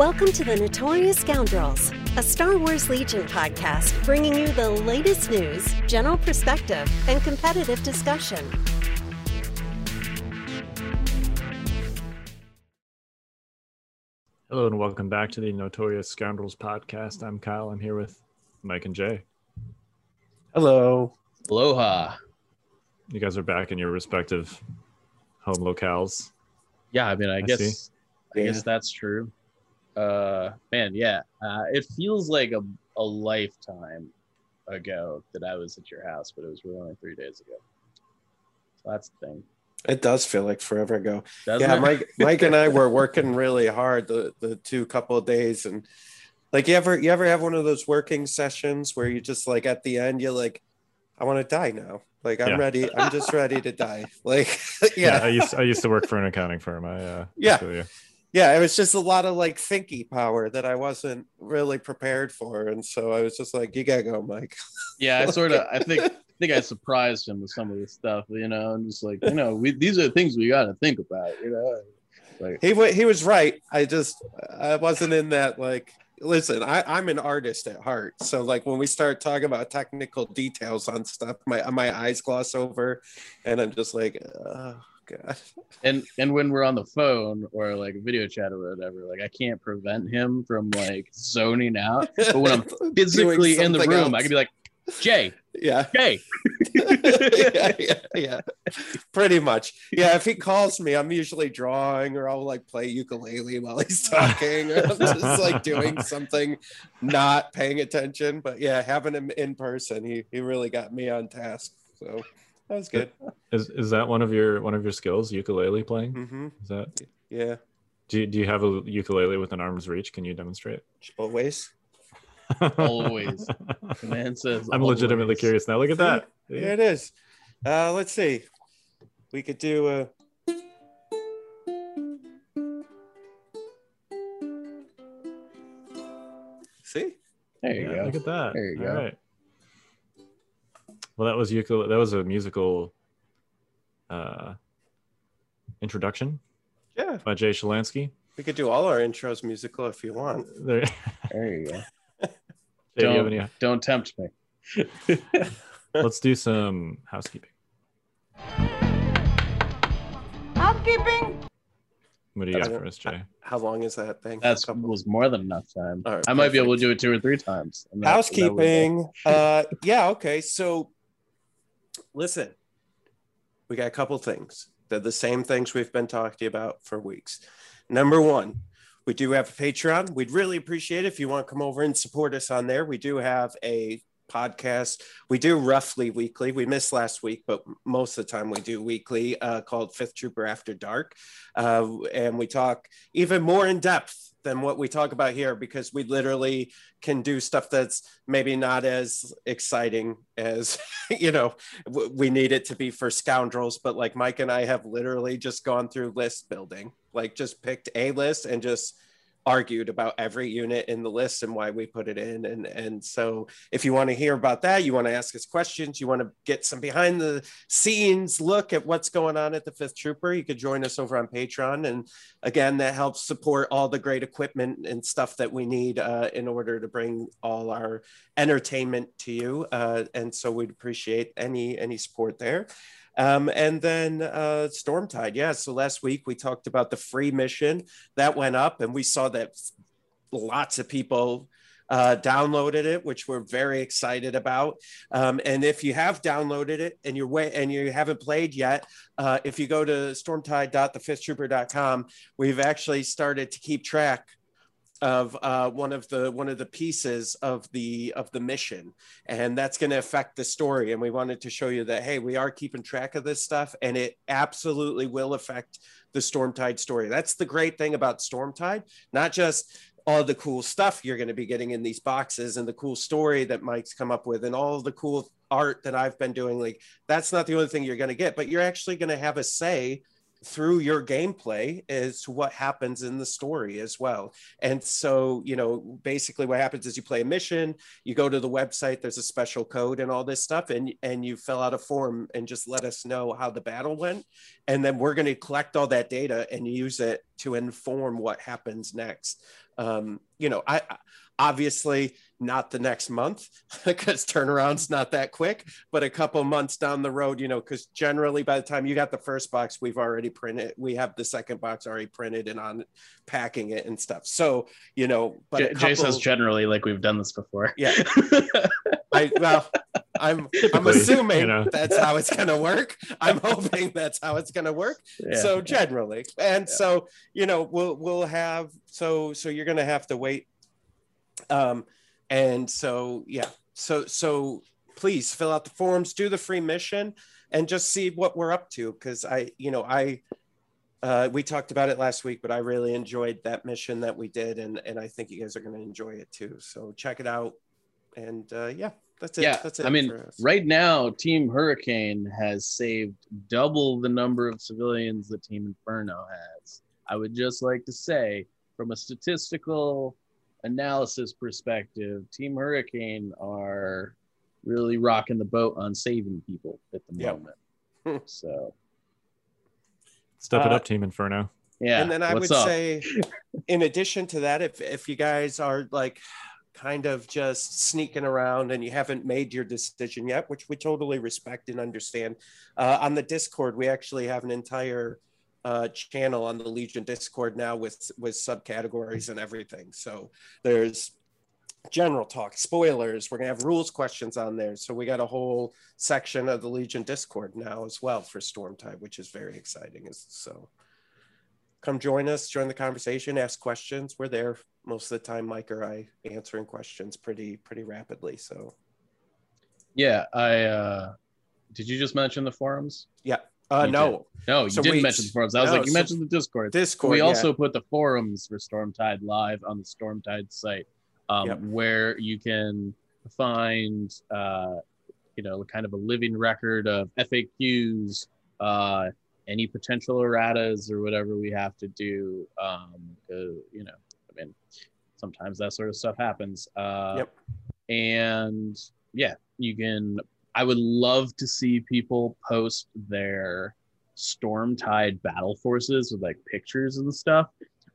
Welcome to the Notorious Scoundrels, a Star Wars Legion podcast bringing you the latest news, general perspective, and competitive discussion. Hello and welcome back to the Notorious Scoundrels podcast. I'm Kyle. I'm here with Mike and Jay. Hello. Aloha. You guys are back in your respective home locales. Yeah, I mean, I, I guess see. I Yeah. guess that's true. Uh, man, yeah. Uh, it feels like a, a lifetime ago that I was at your house, but it was really only three days ago. So that's the thing. It does feel like forever ago. Doesn't yeah, it? Mike, Mike and I were working really hard the the two couple of days, and like you ever you ever have one of those working sessions where you just like at the end you're like, I want to die now. Like I'm Yeah. ready. I'm just ready to die. Like Yeah, yeah, I used I used to work for an accounting firm. I uh, Yeah. Yeah. It was just a lot of like thinky power that I wasn't really prepared for, and so I was just like, you gotta go, Mike. yeah, I sort of. I think. I think I surprised him with some of this stuff. You know, and just like you know, we these are the things we got to think about. You know, like He wa- he was right. I just I wasn't in that like listen, I, I'm an artist at heart. So like when we start talking about technical details on stuff, my my eyes gloss over and I'm just like, god. and and when we're on the phone or like video chat or whatever, like I can't prevent him from like zoning out. But when I'm physically in the room, I can be like, Jay, yeah. Jay. yeah, yeah, yeah, pretty much. Yeah, if he calls me, I'm usually drawing or I'll like play ukulele while he's talking, or I'm just like doing something, not paying attention. But yeah, having him in person, he he really got me on task. So that was good. Is is that one of your one of your skills? Ukulele playing? hmm Is that Yeah, do you, do you have a ukulele with an arm's reach? Can you demonstrate? always. Always. The man says, I'm legitimately curious now. Look at that. There it is. Uh, let's see. We could do a. See? There you Yeah, go. Look at that. There you All go. right. Well, that was ukulele. That was a musical uh, introduction Yeah, by Jay Shalansky. we could do all our intros musical if you want. There. There you go. Jay, do you have Don't, any? don't tempt me. Let's do some housekeeping. Housekeeping. What do you got for us, Jay? How long is that thing? That's Couple- was more than enough time. All right, I might be able to do it two or three times. And that- that housekeeping. uh, yeah, okay. So, listen, we got a couple things. They're the same things we've been talking about for weeks. Number one, we do have a Patreon. We'd really appreciate it if you want to come over and support us on there. We do have a podcast. We do roughly weekly. We missed last week, but most of the time we do weekly uh, called Fifth Trooper After Dark. Uh, and we talk even more in depth than what we talk about here because we literally can do stuff that's maybe not as exciting as you know we need it to be for scoundrels but like mike and i have literally just gone through list building like just picked a list and just argued about every unit in the list and why we put it in. And and so if you want to hear about that you want to ask us questions you want to get some behind the scenes look at what's going on at the fifth trooper you could join us over on patreon. And again that helps support all the great equipment and stuff that we need uh, in order to bring all our entertainment to you. Uh, and so we'd appreciate any any support there um, and then uh, stormtide yeah so last week we talked about the free mission that went up and we saw that lots of people uh, downloaded it, which we're very excited about. Um, and if you have downloaded it and you're way, and you haven't played yet, uh, if you go to stormtide.thefifthtrooper.com, we've actually started to keep track of uh, one of the one of the pieces of the of the mission, and that's going to affect the story. And we wanted to show you that hey, we are keeping track of this stuff, and it absolutely will affect the Stormtide story. That's the great thing about Stormtide, not just all the cool stuff you're going to be getting in these boxes and the cool story that Mike's come up with and all the cool art that I've been doing. Like that's not the only thing you're going to get, but you're actually going to have a say through your gameplay to what happens in the story as well. And so, you know, basically what happens is you play a mission, you go to the website, there's a special code and all this stuff, and and you fill out a form and just let us know how the battle went. And then we're going to collect all that data and use it to inform what happens next. Um, you know, I obviously not the next month because turnaround's not that quick, but a couple months down the road, you know, because generally by the time you got the first box, we've already printed, we have the second box already printed and on packing it and stuff. So, you know, but J- a couple, Jay says generally like we've done this before. Yeah. I well, I'm I'm assuming you know. that's how it's gonna work. I'm hoping that's how it's gonna work. Yeah. So generally, and Yeah. so you know, we'll we'll have so so you're gonna have to wait. Um, and so yeah, so so please fill out the forms, do the free mission, and just see what we're up to. Because I, you know, I uh, we talked about it last week, but I really enjoyed that mission that we did, and and I think you guys are going to enjoy it too. So check it out, and uh, yeah, that's it. yeah, that's it. I mean, right now, Team Hurricane has saved double the number of civilians that Team Inferno has. I would just like to say, from a statistical analysis perspective, Team Hurricane are really rocking the boat on saving people at the Yep. moment. so, Step it Uh, up, Team Inferno. yeah. and then I what's would up? say, in addition to that, if if you guys are like kind of just sneaking around and you haven't made your decision yet, which we totally respect and understand, uh, on the Discord we actually have an entire uh, channel on the Legion Discord now with with subcategories and everything. So there's general talk, spoilers. We're gonna have rules questions on there. So we got a whole section of the Legion Discord now as well for Storm Stormtide, which is very exciting. So come join us, join the conversation, ask questions. We're there most of the time. Mike or I answering questions pretty pretty rapidly. So Yeah, I uh did you just mention the forums? yeah, uh, You no No, you So didn't wait, mention the forums. I was no, like, you so- mentioned the Discord. Discord. we yeah. also put the forums for Stormtide live on the Stormtide site, um, Yep. where you can find, uh, you know, kind of a living record of FAQs, uh, any potential erratas or whatever we have to do. Um, 'cause, you know, I mean, sometimes that sort of stuff happens. Uh, Yep. And yeah, you can. I would love to see people post their Stormtide battle forces with like pictures and stuff.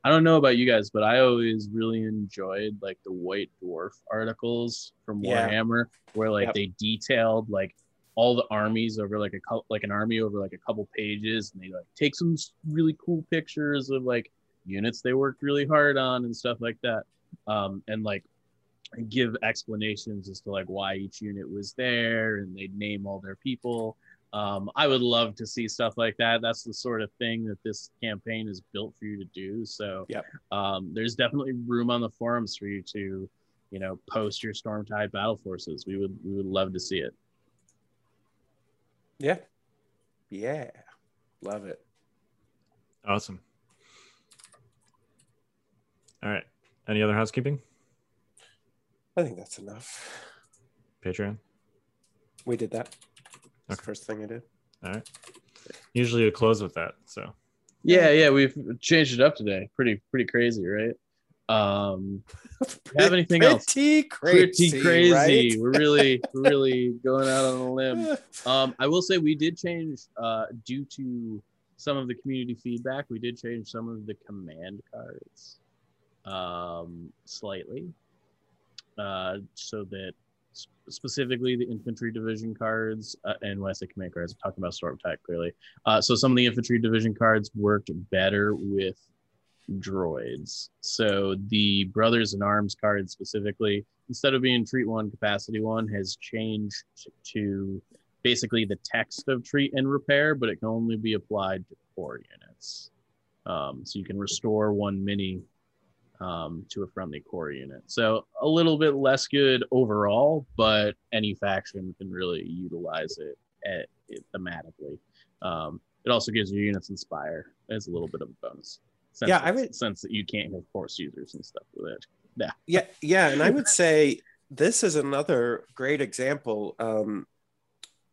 I don't know about you guys, but I always really enjoyed like the White Dwarf articles from Yeah. Warhammer, where like Yep. they detailed like all the armies over like a cou- like an army over like a couple pages, and they like take some really cool pictures of like units they worked really hard on and stuff like that, um, and like give explanations as to like why each unit was there, and they'd name all their people. Um, I would love to see stuff like that. That's the sort of thing that this campaign is built for you to do. So, Yep. um, there's definitely room on the forums for you to, you know, post your Stormtide battle forces. We would we would love to see it. yeah, yeah, love it. Awesome. All right. Any other housekeeping? I think that's enough. Patreon. We did that. That's Okay. the first thing I did. All right. Usually you close with that. So Yeah, yeah, we've changed it up today. Pretty pretty crazy, right? Um, have anything else? Pretty crazy. pretty crazy. right? We're really we're really going out on a limb. Um, I will say we did change uh, due to some of the community feedback. We did change some of the command cards um, slightly, uh, so that specifically the infantry division cards. Uh, and when I say command cards, I'm talking about Stormtide clearly. Uh, so some of the infantry division cards worked better with droids. So the brothers in arms card specifically, instead of being treat one, capacity one, has changed to basically the text of treat and repair, but it can only be applied to core units. Um, so you can restore one mini um, to a friendly core unit. So a little bit less good overall, but any faction can really utilize it, at, it thematically. Um, it also gives your units inspire as a little bit of a bonus. Since Yeah, I would- since that you can't have force users and stuff with it. yeah yeah and i would say this is another great example um,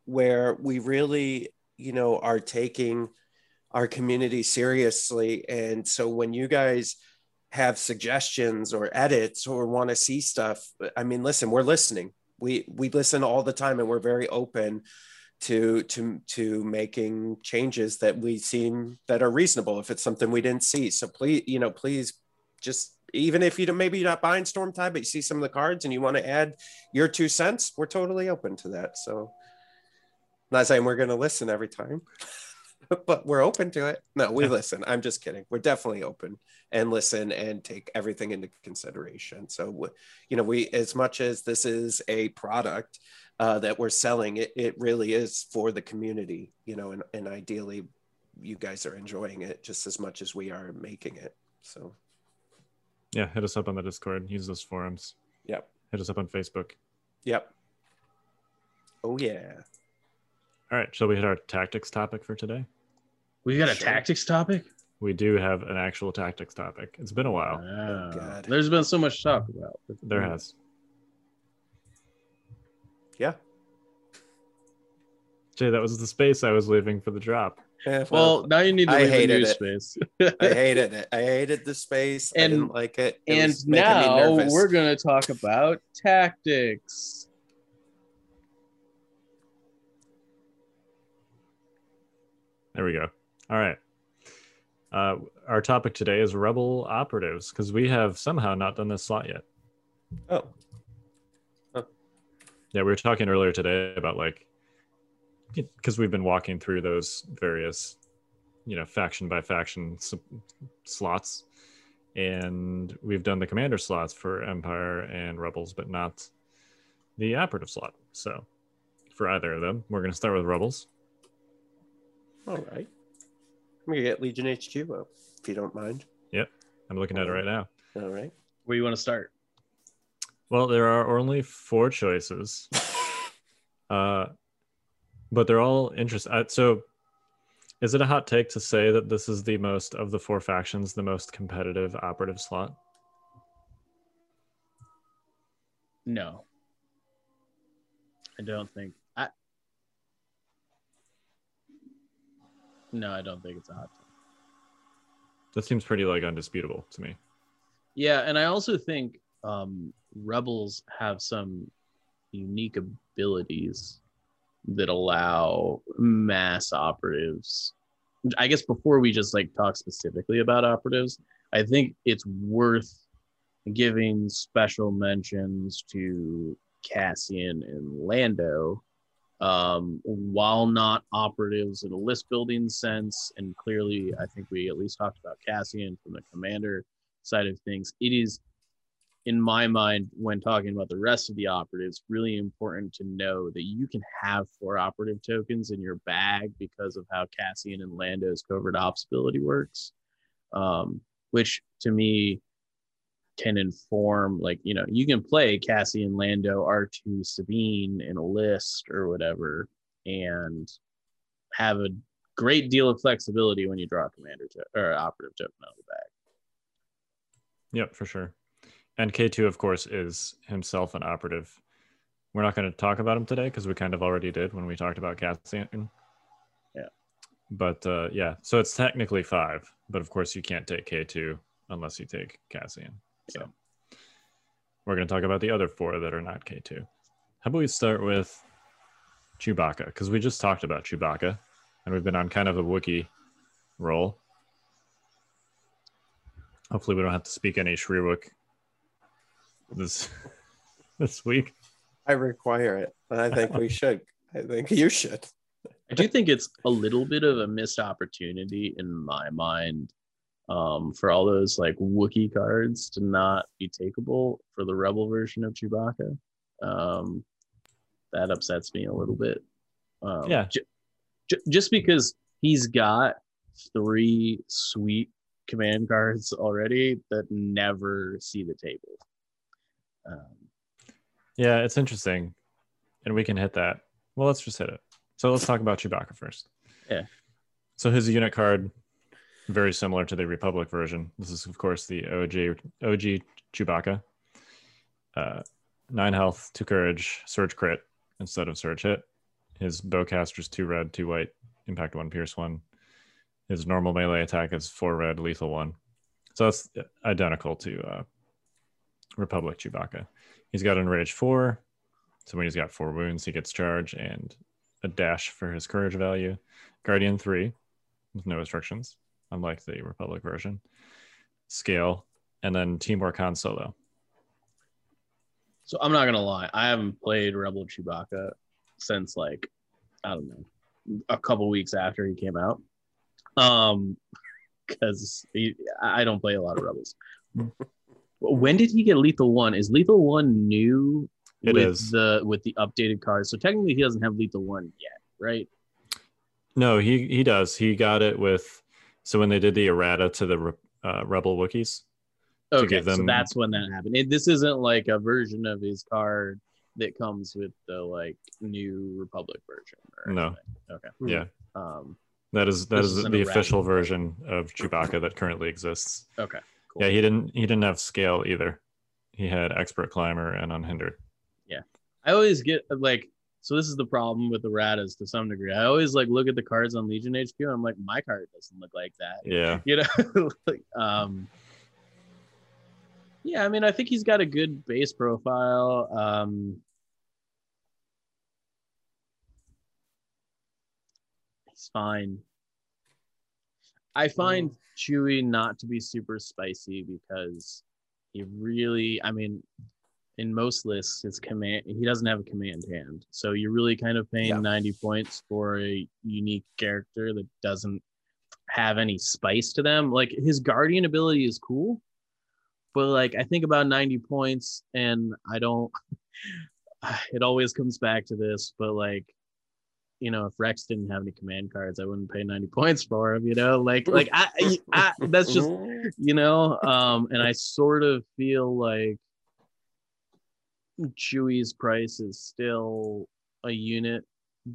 where we really you know are taking our community seriously and so when you guys have suggestions or edits or want to see stuff i mean listen we're listening we we listen all the time and we're very open to to to making changes that we seem that are reasonable if it's something we didn't see. So please, you know, please just even if you don't maybe you're not buying Storm Tide, but you see some of the cards and you want to add your two cents, we're totally open to that. So not saying we're gonna listen every time. but we're open to it. No, we listen. I'm just kidding. We're definitely open and listen and take everything into consideration. So, you know, we, as much as this is a product uh, that we're selling, it, it really is for the community, you know, and, and ideally you guys are enjoying it just as much as we are making it. So, Yeah, hit us up on the Discord. Use those forums. yep. Hit us up on Facebook. Yep. Oh, yeah. All right, shall we hit our tactics topic for today? We got a Sure. tactics topic. We do have an actual tactics topic. It's been a while. Wow. God. There's been so much to talk about. There has. Yeah. Jay, that was the space I was leaving for the drop. Yeah, Well, now you need to I leave the hated new it. space. I hated it. I hated the space. I And- didn't like it. It and was making me now we're going to talk about tactics. There we go. All right. Uh, our topic today is rebel operatives because we have somehow not done this slot yet. Oh, Yeah, we were talking earlier today about like because we've been walking through those various, you know, faction by faction s- slots, and we've done the commander slots for Empire and Rebels, but not the operative slot. So, for either of them, we're going to start with Rebels. All right. I'm gonna get Legion HQ up if you don't mind. Yep, I'm looking at it right now. All right. Where you want to start? Well, there are only four choices, uh, but they're all interesting. Uh, so, is it a hot take to say that this is the most of the four factions, the most competitive operative slot? No. I don't think. I. No, I don't think it's a hot take. That seems pretty like undisputable to me. Yeah, and I also think um, rebels have some unique abilities that allow mass operatives. I guess before we just like talk specifically about operatives, I think it's worth giving special mentions to Cassian and Lando. Um, while not operatives in a list building sense, and clearly, I think we at least talked about Cassian from the commander side of things, it is, in my mind, when talking about the rest of the operatives, really important to know that you can have four operative tokens in your bag because of how Cassian and Lando's covert ops ability works, um, which to me can inform, like, you know, you can play Cassian, Lando, R2, Sabine in a list or whatever, and have a great deal of flexibility when you draw a commander to- or operative token out of the bag. Yep, for sure. And K2, of course, is himself an operative. We're not going to talk about him today because we kind of already did when we talked about Cassian. Yeah. But uh, yeah, so it's technically five, but of course you can't take K2 unless you take Cassian. So we're going to talk about the other four that are not K2. How about we start with Chewbacca? Because we just talked about Chewbacca and we've been on kind of a Wookiee roll. Hopefully, we don't have to speak any Shyriiwook this this week. I require it, and I think we should. I think you should. I do think it's a little bit of a missed opportunity in my mind um, for all those like Wookiee cards to not be takeable for the Rebel version of Chewbacca. Um, that upsets me a little bit. Um, Yeah. ju- ju- just because he's got three sweet command cards already that never see the table. Um, Yeah, it's interesting, and we can hit that. Well, let's just hit it. So let's talk about Chewbacca first. Yeah. So his unit card, very similar to the Republic version. This is, of course, the OG OG Chewbacca. Uh, nine health, two courage, surge crit instead of surge hit. His bowcaster's two red, two white, impact one, pierce one. His normal melee attack is four red, lethal one. So that's identical to uh, Republic Chewbacca. He's got enrage four, so when he's got four wounds, he gets charge and a dash for his courage value. Guardian 3 with no restrictions, unlike the Republic version. Scale, and then Teamwork Han Solo. So I'm not gonna lie, I haven't played Rebel Chewbacca since like I don't know a couple weeks after he came out. Um, because I don't play a lot of Rebels. when did he get Lethal One? Is Lethal One new It with is. the with the updated cards? So technically, he doesn't have Lethal One yet, right? No, he he does. He got it with so when they did the errata to the re- uh, Rebel Wookiees. To Okay, give so that's when that happened. It, this isn't like a version of his card that comes with the like new Republic version. Or No. anything. Okay. Yeah, Um. that is that This is is an the errata. official version of Chewbacca that currently exists. Okay. Cool. Yeah, he didn't he didn't have scale either. He had expert climber and unhindered. Yeah. I always get like so this is the problem with the erratas to some degree. I always like look at the cards on Legion HQ and I'm like, my card doesn't look like that. Yeah, You know? like, um Yeah, I mean I think he's got a good base profile. Um he's fine. I find Chewy not to be super spicy because he really I mean in most lists his command he doesn't have a command hand. So you're really kind of paying Yeah. 90 points for a unique character that doesn't have any spice to them. Like his guardian ability is cool but like i think about 90 points and i don't it always comes back to this but like you know if rex didn't have any command cards i wouldn't pay 90 points for him you know? Like like i, I that's just you know um and i sort of feel like chewy's price is still a unit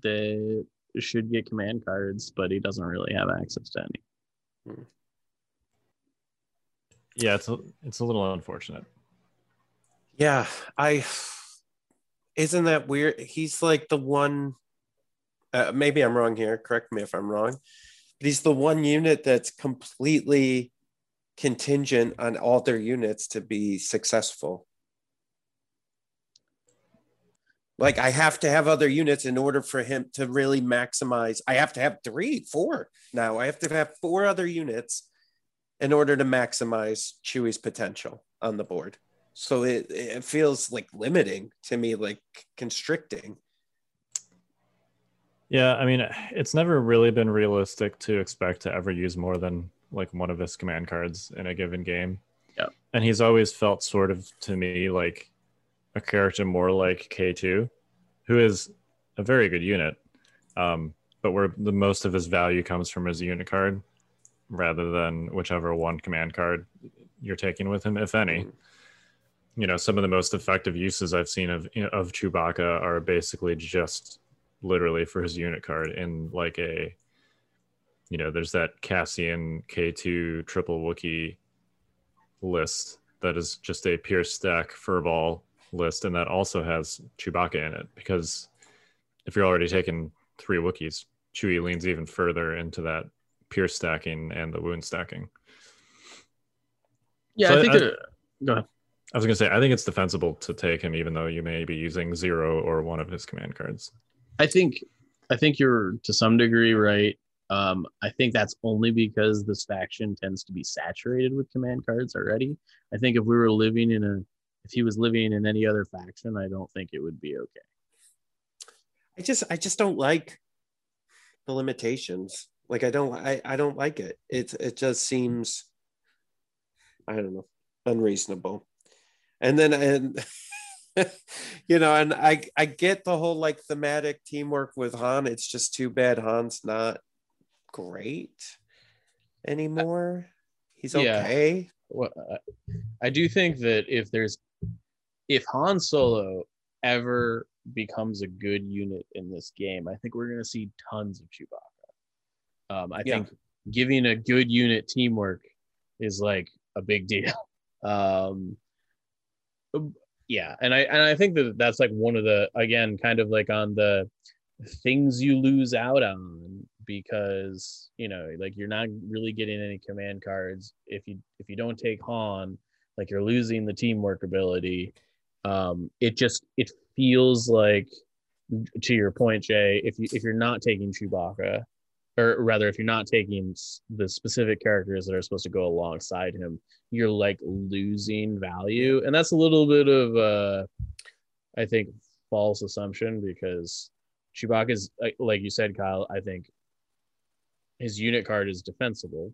that should get command cards but he doesn't really have access to any yeah, it's a, it's a little unfortunate. Yeah, I. Isn't that weird? He's like the one. Uh, maybe I'm wrong here. Correct me if I'm wrong. But he's the one unit that's completely contingent on all their units to be successful. Like I have to have other units in order for him to really maximize. I have to have three, four now. I have to have four other units in order to maximize Chewy's potential on the board. So it, it feels like limiting to me, like constricting. Yeah, I mean, it's never really been realistic to expect to ever use more than like one of his command cards in a given game. Yeah. And he's always felt sort of to me like a character more like K2, who is a very good unit. Um, but where the most of his value comes from his unit card rather than whichever one command card you're taking with him, if any. Mhm. You know, some of the most effective uses I've seen of of Chewbacca are basically just literally for his unit card in like a you know there's that cassian k2 triple wookiee list that is just a pure stack furball list and that also has chewbacca in it because if you're already taking three wookiees chewie leans even further into that pure stacking and the wound stacking yeah So i think I- go ahead i was going to say i think it's defensible to take him even though you may be using zero or one of his command cards I think I think you're to some degree right. Um, I think that's only because this faction tends to be saturated with command cards already. I think if we were living in a if he was living in any other faction, I don't think it would be okay. I just I just don't like the limitations. Like I don't I, I don't like it. It it just seems I don't know unreasonable. And then and you know and I I get the whole like thematic teamwork with Han. It's just too bad Han's not great anymore. He's okay. Yeah. Well, I do think that if there's if Han Solo ever becomes a good unit in this game, I think we're going to see tons of Chewbacca. Um, I Yeah. think giving a good unit teamwork is like a big deal. Um, yeah, and I and I think that that's like one of the again kind of like on the things you lose out on because you know like you're not really getting any command cards if you if you don't take Han like you're losing the teamwork ability um it just it feels like to your point, Jay, if you if you're not taking Chewbacca, or rather, if you're not taking the specific characters that are supposed to go alongside him, you're like losing value, and that's a little bit of uh, I think false assumption because Chewbacca's like- like you said, Kyle. I think his unit card is defensible,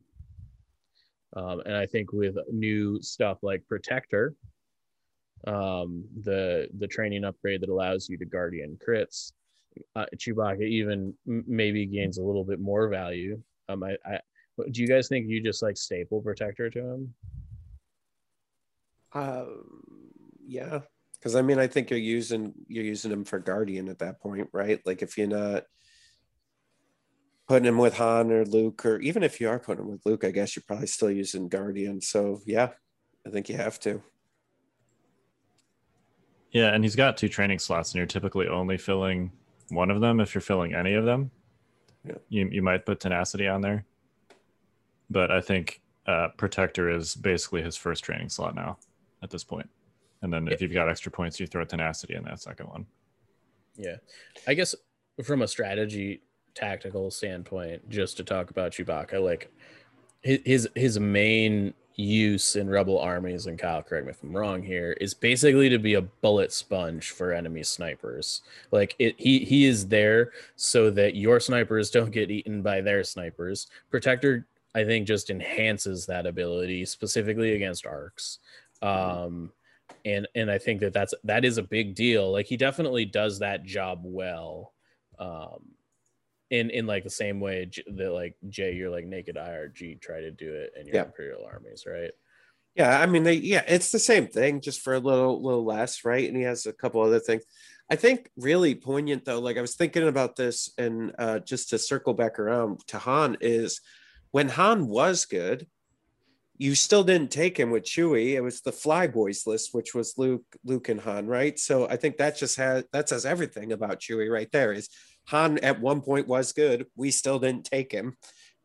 um, and I think with new stuff like Protector, um, the the training upgrade that allows you to Guardian crits, uh, Chewbacca even maybe gains a little bit more value. Um, I, I do you guys think you just like staple Protector to him? Um, yeah, because I mean, I think you're using you're using him for guardian at that point, right? Like if you're not putting him with Han or Luke, or even if you are putting him with Luke, I guess you're probably still using guardian. So yeah, I think you have to. Yeah, and he's got two training slots, and you're typically only filling one of them if you're filling any of them. Yeah. You you might put tenacity on there, but I think uh, protector is basically his first training slot now at this point. And then if you've got extra points, you throw tenacity in that second one. Yeah, I guess from a strategy tactical standpoint, just to talk about Chewbacca, like his, his main use in rebel armies, and Kyle, correct me if I'm wrong here, is basically to be a bullet sponge for enemy snipers. Like it, he he is there so that your snipers don't get eaten by their snipers. Protector, I think, just enhances that ability specifically against arcs. Um, and and I think that that's that is a big deal. Like he definitely does that job well, um, in in like the same way that like Jay, you're like naked IRG try to do it in your Yeah. Imperial armies, right? Yeah, I mean, they yeah, it's the same thing, just for a little little less, right? And he has a couple other things. I think really poignant though. Like I was thinking about this, and uh, just to circle back around to Han is when Han was good, you still didn't take him with Chewie. It was the Flyboys list, which was Luke, Luke and Han, right? So I think that just has that says everything about Chewie right there. Is Han at one point was good. We still didn't take him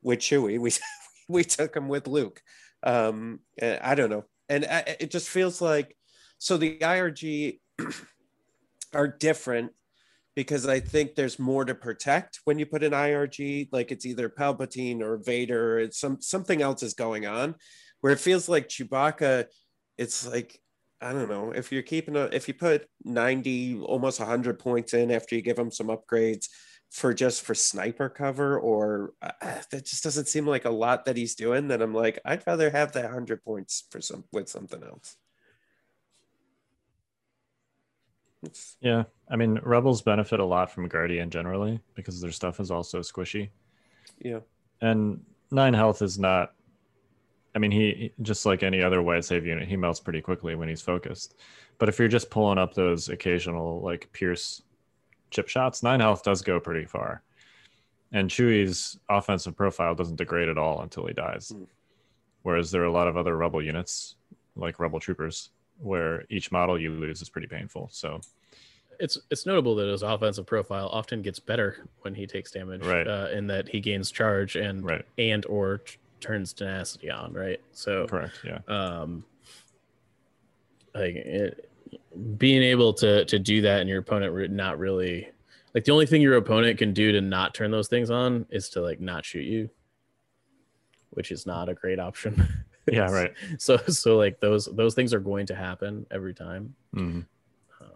with Chewie. We we took him with Luke. Um, I don't know, and I, it just feels like so the IRG are different because I think there's more to protect when you put an IRG. Like it's either Palpatine or Vader, it's some something else is going on. Where it feels like Chewbacca, it's like I don't know if you're keeping a if you put 90 almost 100 points in after you give him some upgrades for just for sniper cover or uh, that just doesn't seem like a lot that he's doing that I'm like I'd rather have that 100 points for some with something else. It's, Yeah, I mean, rebels benefit a lot from guardian generally because their stuff is also squishy. yeah. And nine health is not. I mean, he he- just like any other white save unit, he melts pretty quickly when he's focused. But if you're just pulling up those occasional like pierce chip shots, nine health does go pretty far. And Chewie's offensive profile doesn't degrade at all until he dies. Hmm. Whereas there are a lot of other rebel units, like rebel troopers, where each model you lose is pretty painful. So It's it's notable that his offensive profile often gets better when he takes damage, Right. Uh, in that he gains charge and right, and or t- turns tenacity on, right? So correct, yeah. um like it, being able to to do that and your opponent not really like the only thing your opponent can do to not turn those things on is to like not shoot you which is not a great option Yeah, right. so so like those those things are going to happen every time Mhm. um,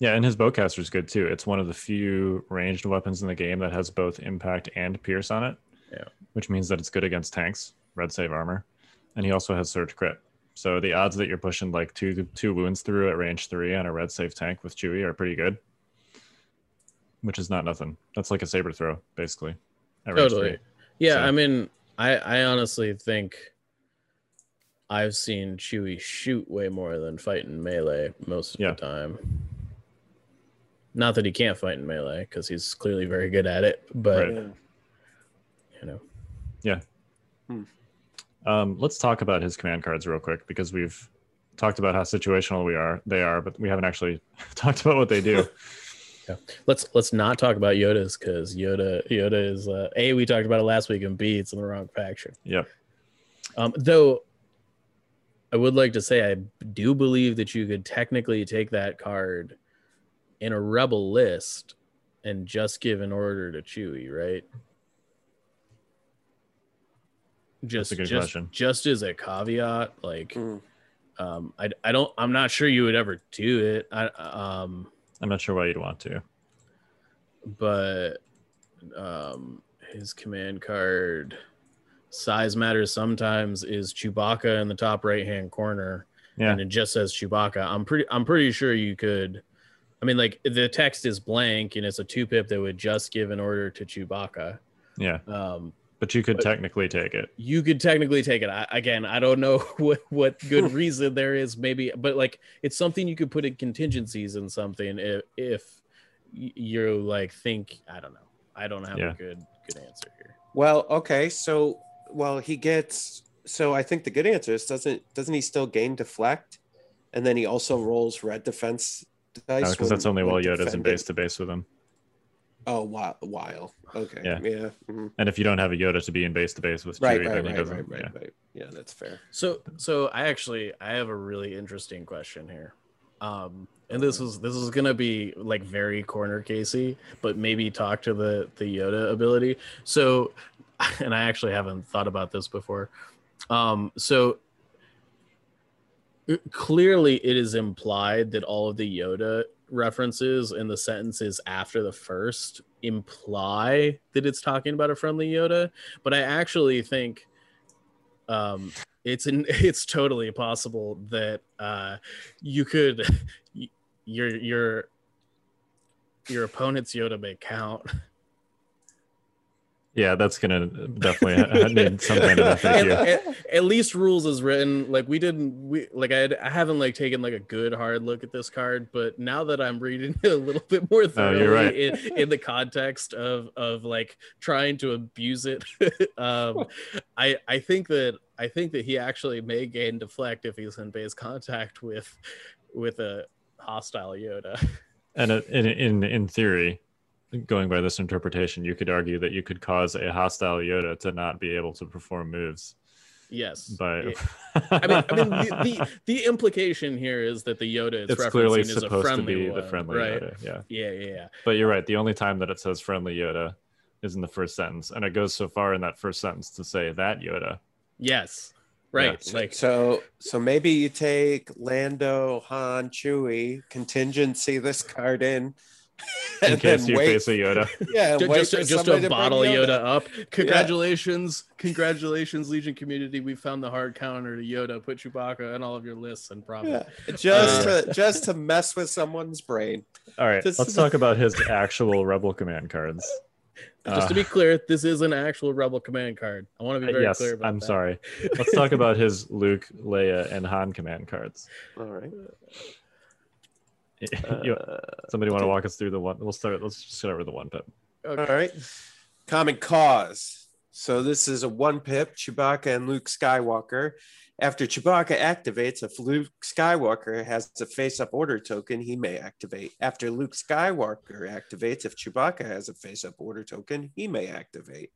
Yeah, and his bowcaster is good too. It's one of the few ranged weapons in the game that has both impact and pierce on it. Yeah. Which means that it's good against tanks, red save armor, and he also has surge crit. So the odds that you're pushing like two two wounds through at range three on a red save tank with Chewie are pretty good. Which is not nothing. That's like a saber throw, basically. at range totally three. yeah So- i mean i i honestly think i've seen chewie shoot way more than fight in melee most of Yeah. the time not that he can't fight in melee because he's clearly very good at it but Right. Yeah. know Um, let's talk about his command cards real quick because we've talked about how situational we are they are, but we haven't actually talked about what they do. Yeah. Let's let's not talk about yoda's because yoda yoda is uh, a we talked about it last week and b it's in the wrong faction Yeah. um though i would like to say i do believe that you could technically take that card in a rebel list and just give an order to Chewie, right? Just a good just, question. just as a caveat, like Mm. um I I don't I'm not sure you would ever do it. I um I'm not sure why you'd want to. but um his command card size matters sometimes is Chewbacca in the top right hand corner Yeah. and it just says Chewbacca. I'm pretty I'm pretty sure you could I mean like the text is blank and it's a two pip that would just give an order to Chewbacca. Yeah. Um But you could But- technically take it. you could technically take it. I, again, I don't know what what good reason there is, maybe, but like it's something you could put in contingencies and something if if y- you like think I don't know. I don't have Yeah. a good good answer here. Well, okay, so well he gets so I think the good answer is doesn't doesn't he still gain deflect, and then he also rolls red defense dice oh, Because that's only while Yoda's in base to base with him. Oh, while while okay, Yeah. yeah, mhm. And if you don't have a Yoda to be in base to base with right, Chewie, right, then he right, doesn't. right, right, yeah. right. Yeah, that's fair. So so I actually I have a really interesting question here. Um and this is this is gonna be like very corner casey, but maybe talk to the the Yoda ability. So and I actually haven't thought about this before. Um so clearly it is implied that all of the Yoda references in the sentences after the first imply that it's talking about a friendly Yoda, but I actually think um it's an it's totally possible that uh you could your your your opponent's Yoda may count. Yeah, that's gonna definitely need some kind of at, at- at least rules is written. Like we didn't we like I, had, I haven't like taken like a good hard look at this card but now that i'm reading it a little bit more thoroughly right. in, in the context of of like trying to abuse it um i i think that i think that he actually may gain deflect if he's in base contact with with a hostile yoda. And in in in theory, going by this interpretation, you could argue that you could cause a hostile Yoda to not be able to perform moves. yes But I mean, I mean, the, the the implication here is that the Yoda is it's clearly referencing is a supposed to friendly be one, the friendly right? Yoda. Yeah. Yeah, yeah, yeah. But you're right. The only time that it says friendly Yoda is in the first sentence, and it goes so far in that first sentence to say that Yoda. Yes. Right. So, Like so so maybe you take Lando, Han, Chewie, contingency this card in, In and case then you wait. face a Yoda. yeah, ju- just just somebody to bring bottle Yoda. up. Congratulations. Congratulations, Legion community. We found the hard counter to Yoda. Put Chewbacca on all of your lists and probably Yeah, just Uh, to just to mess with someone's brain. All right, This let's talk about his actual Rebel command cards. just to Uh, be clear, this is an actual rebel command card. I want to be very yes, clear about I'm that. sorry. Let's talk about his Luke, Leia, and Han command cards. All right. You- Uh, somebody want to walk us through the one? We'll start. Let's just start with the one pip. all right. Common cause. So this is a one pip Chewbacca and Luke Skywalker. After Chewbacca activates, if Luke Skywalker has a face up order token, he may activate. After Luke Skywalker activates, if Chewbacca has a face up order token, he may activate.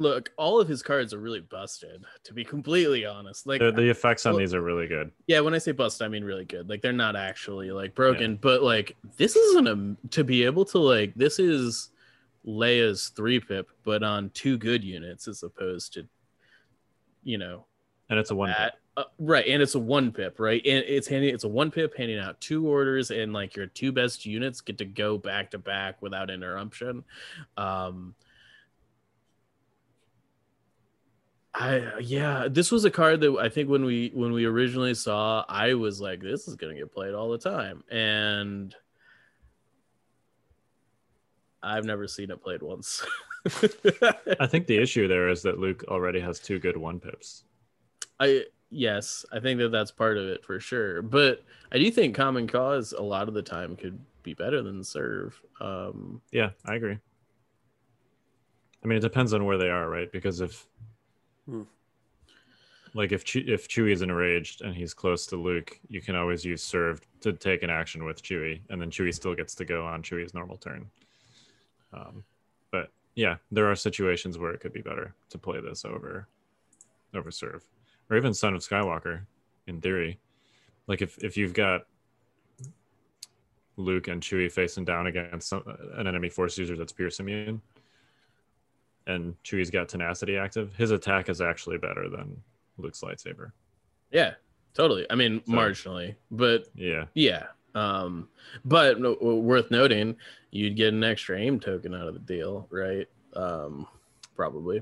Look, all of his cards are really busted. To be completely honest, like The, the effects on well- these are really good. Yeah, when I say bust, I mean really good. Like they're not actually like broken, but like this isn't a to be able to like this is Leia's three pip, but on two good units as opposed to, you know, And it's a one. pip. Uh, right, and it's a one pip, right? And it's handing it's a one pip handing out two orders, and like your two best units get to go back to back without interruption. Um, I yeah, this was a card that I think when we when we originally saw, I was like, this is gonna get played all the time, and I've never seen it played once. I think the issue there is that Luke already has two good one pips. I yes, I think that that's part of it for sure. But I do think Common Cause a lot of the time could be better than Serve. Um, Yeah, I agree. I mean, it depends on where they are, right? Because if, Hmm. like, if Chew- if Chewie is enraged and he's close to Luke, you can always use serve to take an action with Chewie, and then Chewie still gets to go on Chewie's normal turn. Um, but yeah, there are situations where it could be better to play this over over serve, or even Son of Skywalker. in theory. Like if if you've got Luke and Chewie facing down against some, an enemy force user that's Pierce immune, and Chewie's got tenacity active, his attack is actually better than Luke's lightsaber. Yeah, totally. I mean, So- marginally, but Yeah, yeah. Um, but no, worth noting, you'd get an extra aim token out of the deal, right? Um, probably.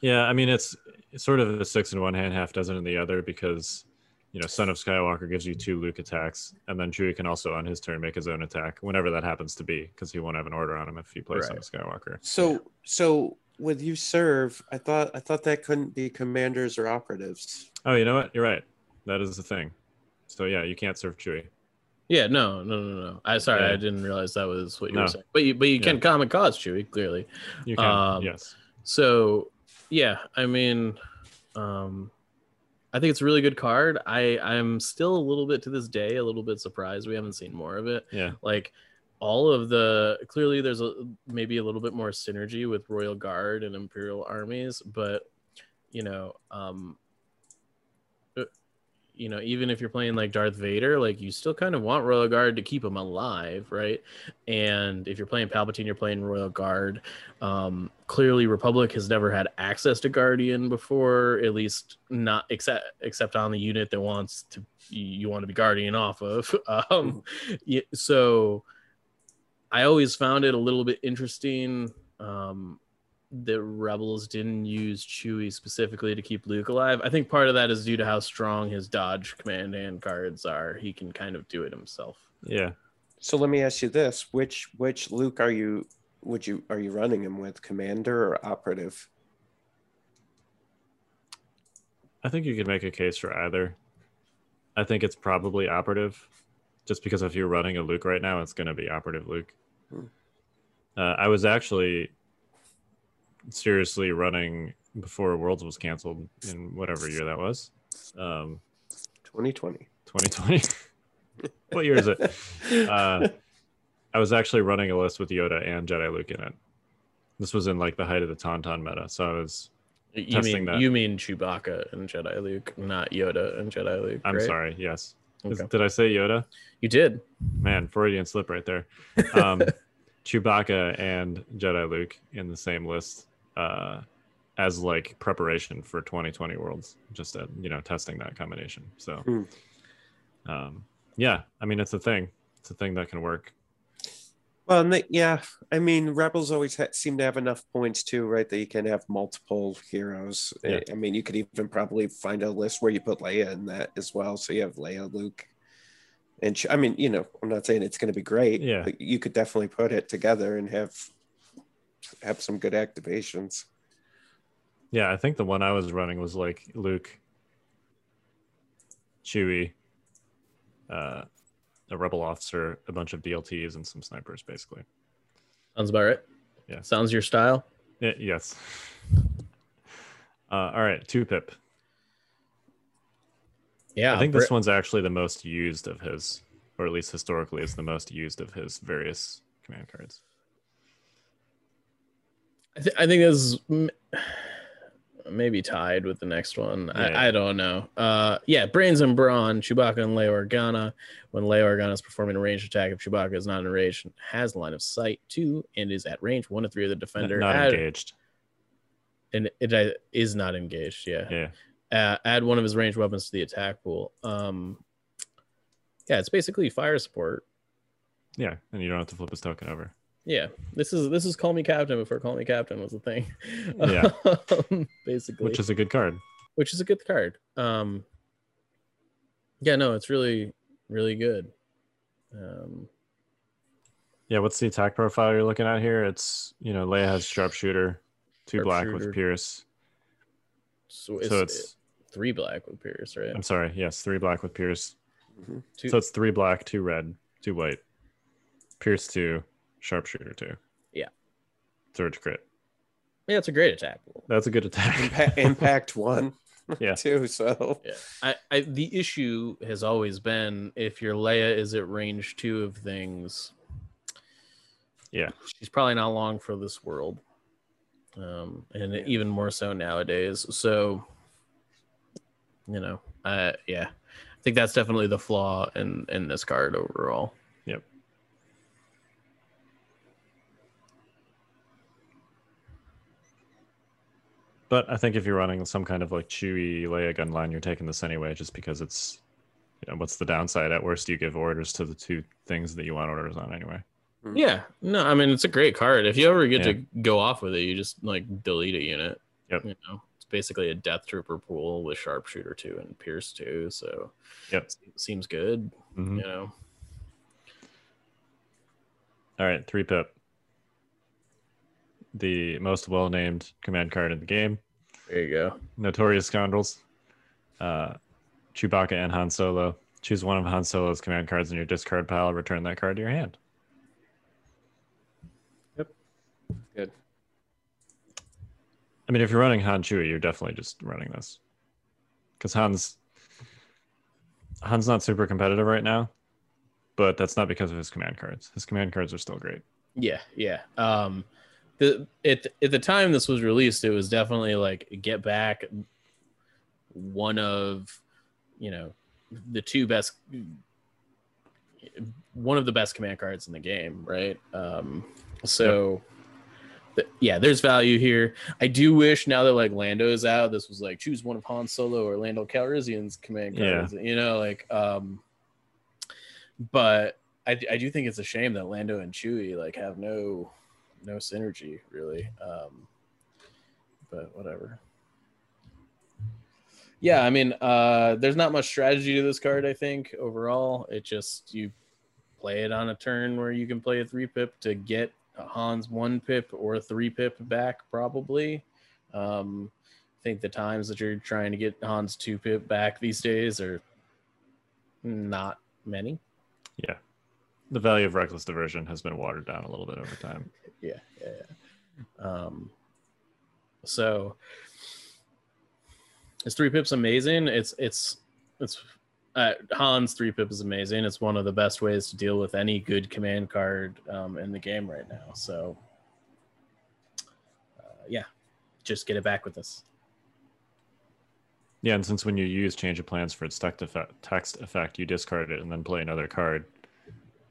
yeah. I mean, it's, it's sort of a six in one hand, half dozen in the other because you know, Son of Skywalker gives you two Luke attacks, and then Chewie can also on his turn make his own attack whenever that happens to be, because he won't have an order on him if he plays Son of Skywalker. So so with you serve, I thought I thought that couldn't be commanders or operatives. Oh, you know what? You're right. That is the thing. So yeah, you can't serve Chewie. Yeah, no, no, no, no. I sorry, Yeah. I didn't realize that was what you No. were saying. But you, but you can Yeah. common cause Chewie clearly. You can. Um, yes. So yeah, I mean, um, I think it's a really good card. I I'm still a little bit to this day a little bit surprised we haven't seen more of it. Yeah. Like all of the clearly there's a maybe a little bit more synergy with Royal Guard and Imperial armies, but you know, um, uh, you know, even if you're playing like Darth Vader, like you still kind of want Royal Guard to keep him alive, right? And if you're playing Palpatine, you're playing Royal Guard. Um, clearly, Republic has never had access to Guardian before, at least not except except on the unit that wants to you want to be Guardian off of. Um, so I always found it a little bit interesting. Um, that rebels didn't use chewie specifically to keep luke alive i think part of that is due to how strong his dodge command and cards are he can kind of do it himself Yeah. So let me ask you this: which which Luke are you? Would you are you running him with commander or operative? I think you could make a case for either. I think it's probably operative, just because if you're running a Luke right now, it's going to be operative Luke. Hmm. Uh, I was actually seriously running before Worlds was canceled in whatever year that was, um, 2020. 2020. what year is it? Uh, I was actually running a list with Yoda and Jedi Luke in it. This was in like the height of the Tauntaun meta, so I was. you Testing mean that. you mean chewbacca and jedi luke not yoda and jedi luke I'm right? sorry. Yes. Is- Okay. Did I say Yoda? you did Man, Freudian slip right there. Um, Chewbacca and Jedi Luke in the same list uh, as like preparation for 2020 Worlds, just at, you know testing that combination. So, Hmm. um, yeah, I mean it's a thing. It's a thing that can work. Well, they, yeah, I mean, rebels always ha- seem to have enough points too, right? That you can have multiple heroes. I- Yeah. I mean, you could even probably find a list where you put Leia in that as well. So you have Leia, Luke, and I mean, you know, I'm not saying it's going to be great. Yeah. but you could definitely put it together and have have some good activations. Yeah, I think the one I was running was like Luke, Chewie, uh, a rebel officer, a bunch of DLTs, and some snipers, basically. sounds about right Yeah. sounds your style Yeah, yes. Uh, all right, two pip. yeah I think this one's actually the most used of his, or at least historically, is the most used of his various command cards. I, th- I think this is maybe tied with the next one. Yeah. I, I don't know. Uh, yeah, brains and brawn, Chewbacca and Leia Organa. When Leia Organa is performing a ranged attack, if Chewbacca is not enraged, and has line of sight two, and is at range one to three of the defender, Not add- engaged. and it uh, not engaged. Yeah. Yeah. Uh, add one of his ranged weapons to the attack pool. Um, yeah, it's basically fire support. Yeah, and you don't have to flip his token over. Yeah, this is this is call me captain before call me captain was the thing. Yeah. Um, basically, Which is a good card. which is a good card. Um, yeah, no, it's really really good. Um, Yeah, what's the attack profile you're looking at here? It's you know Leia has sharpshooter, two black Sharpshooter. with Pierce. so it's, So it's three black with Pierce, right? I'm sorry, yes, three black with Pierce. Mhm. Two, So it's three black, two red, two white. Pierce two, sharpshooter too. Yeah. Surge crit. yeah, it's a great attack. That's a good attack. Impact, impact one, Yeah. too. So Yeah, I, I the issue has always been if your Leia is at range two of things. Yeah. she's probably not long for this world, um, and even more so nowadays. So, you know, uh, yeah, I think that's definitely the flaw in in this card overall. Yep. But I think if you're running some kind of like Chewie Leia gun line, you're taking this anyway, just because it's, you know, what's the downside? At worst, you give orders to the two things that you want orders on anyway. Yeah, no, I mean it's a great card. If you ever get Yeah. to go off with it, you just like delete a unit. Yep. You know, it's basically a Death Trooper pool with Sharpshooter two and Pierce two. So Yep. seems good. Mhm. You know, All right, three pip. The most well named command card in the game. there you go. Notorious Scoundrels. Uh, Chewbacca and Han Solo. Choose one of Han Solo's command cards in your discard pile. Return that card to your hand. Yep. Good. I mean, if you're running Han Chewie, you're definitely just running this. Because Han's Han's not super competitive right now, but that's not because of his command cards. His command cards are still great. Yeah, yeah. Um, the at at the time this was released, it was definitely like get back one of you know the two best one of the best command cards in the game, right? Um, so th- yeah, there's value here. I do wish now that like Lando is out, this was like choose one of Han Solo or Lando Calrissian's command Yeah. cards. You know, like um, but I, I do think it's a shame that Lando and Chewie like have no no synergy really. Um, but whatever. Yeah, I mean, uh, there's not much strategy to this card. I think overall, it just you play it on a turn where you can play a three pip to get Han's one pip or a three pip back, probably. Um, I think the times that you're trying to get Han's two pip back these days are not many. Yeah. The value of reckless diversion has been watered down a little bit over time. yeah, yeah, yeah. Um, so is three pips amazing? It's it's it's uh, Han's three pip is amazing. It's one of the best ways to deal with any good command card um, in the game right now. So uh, yeah, just get it back with us. Yeah, and since when you use change of plans for its text effect, text effect, you discard it and then play another card.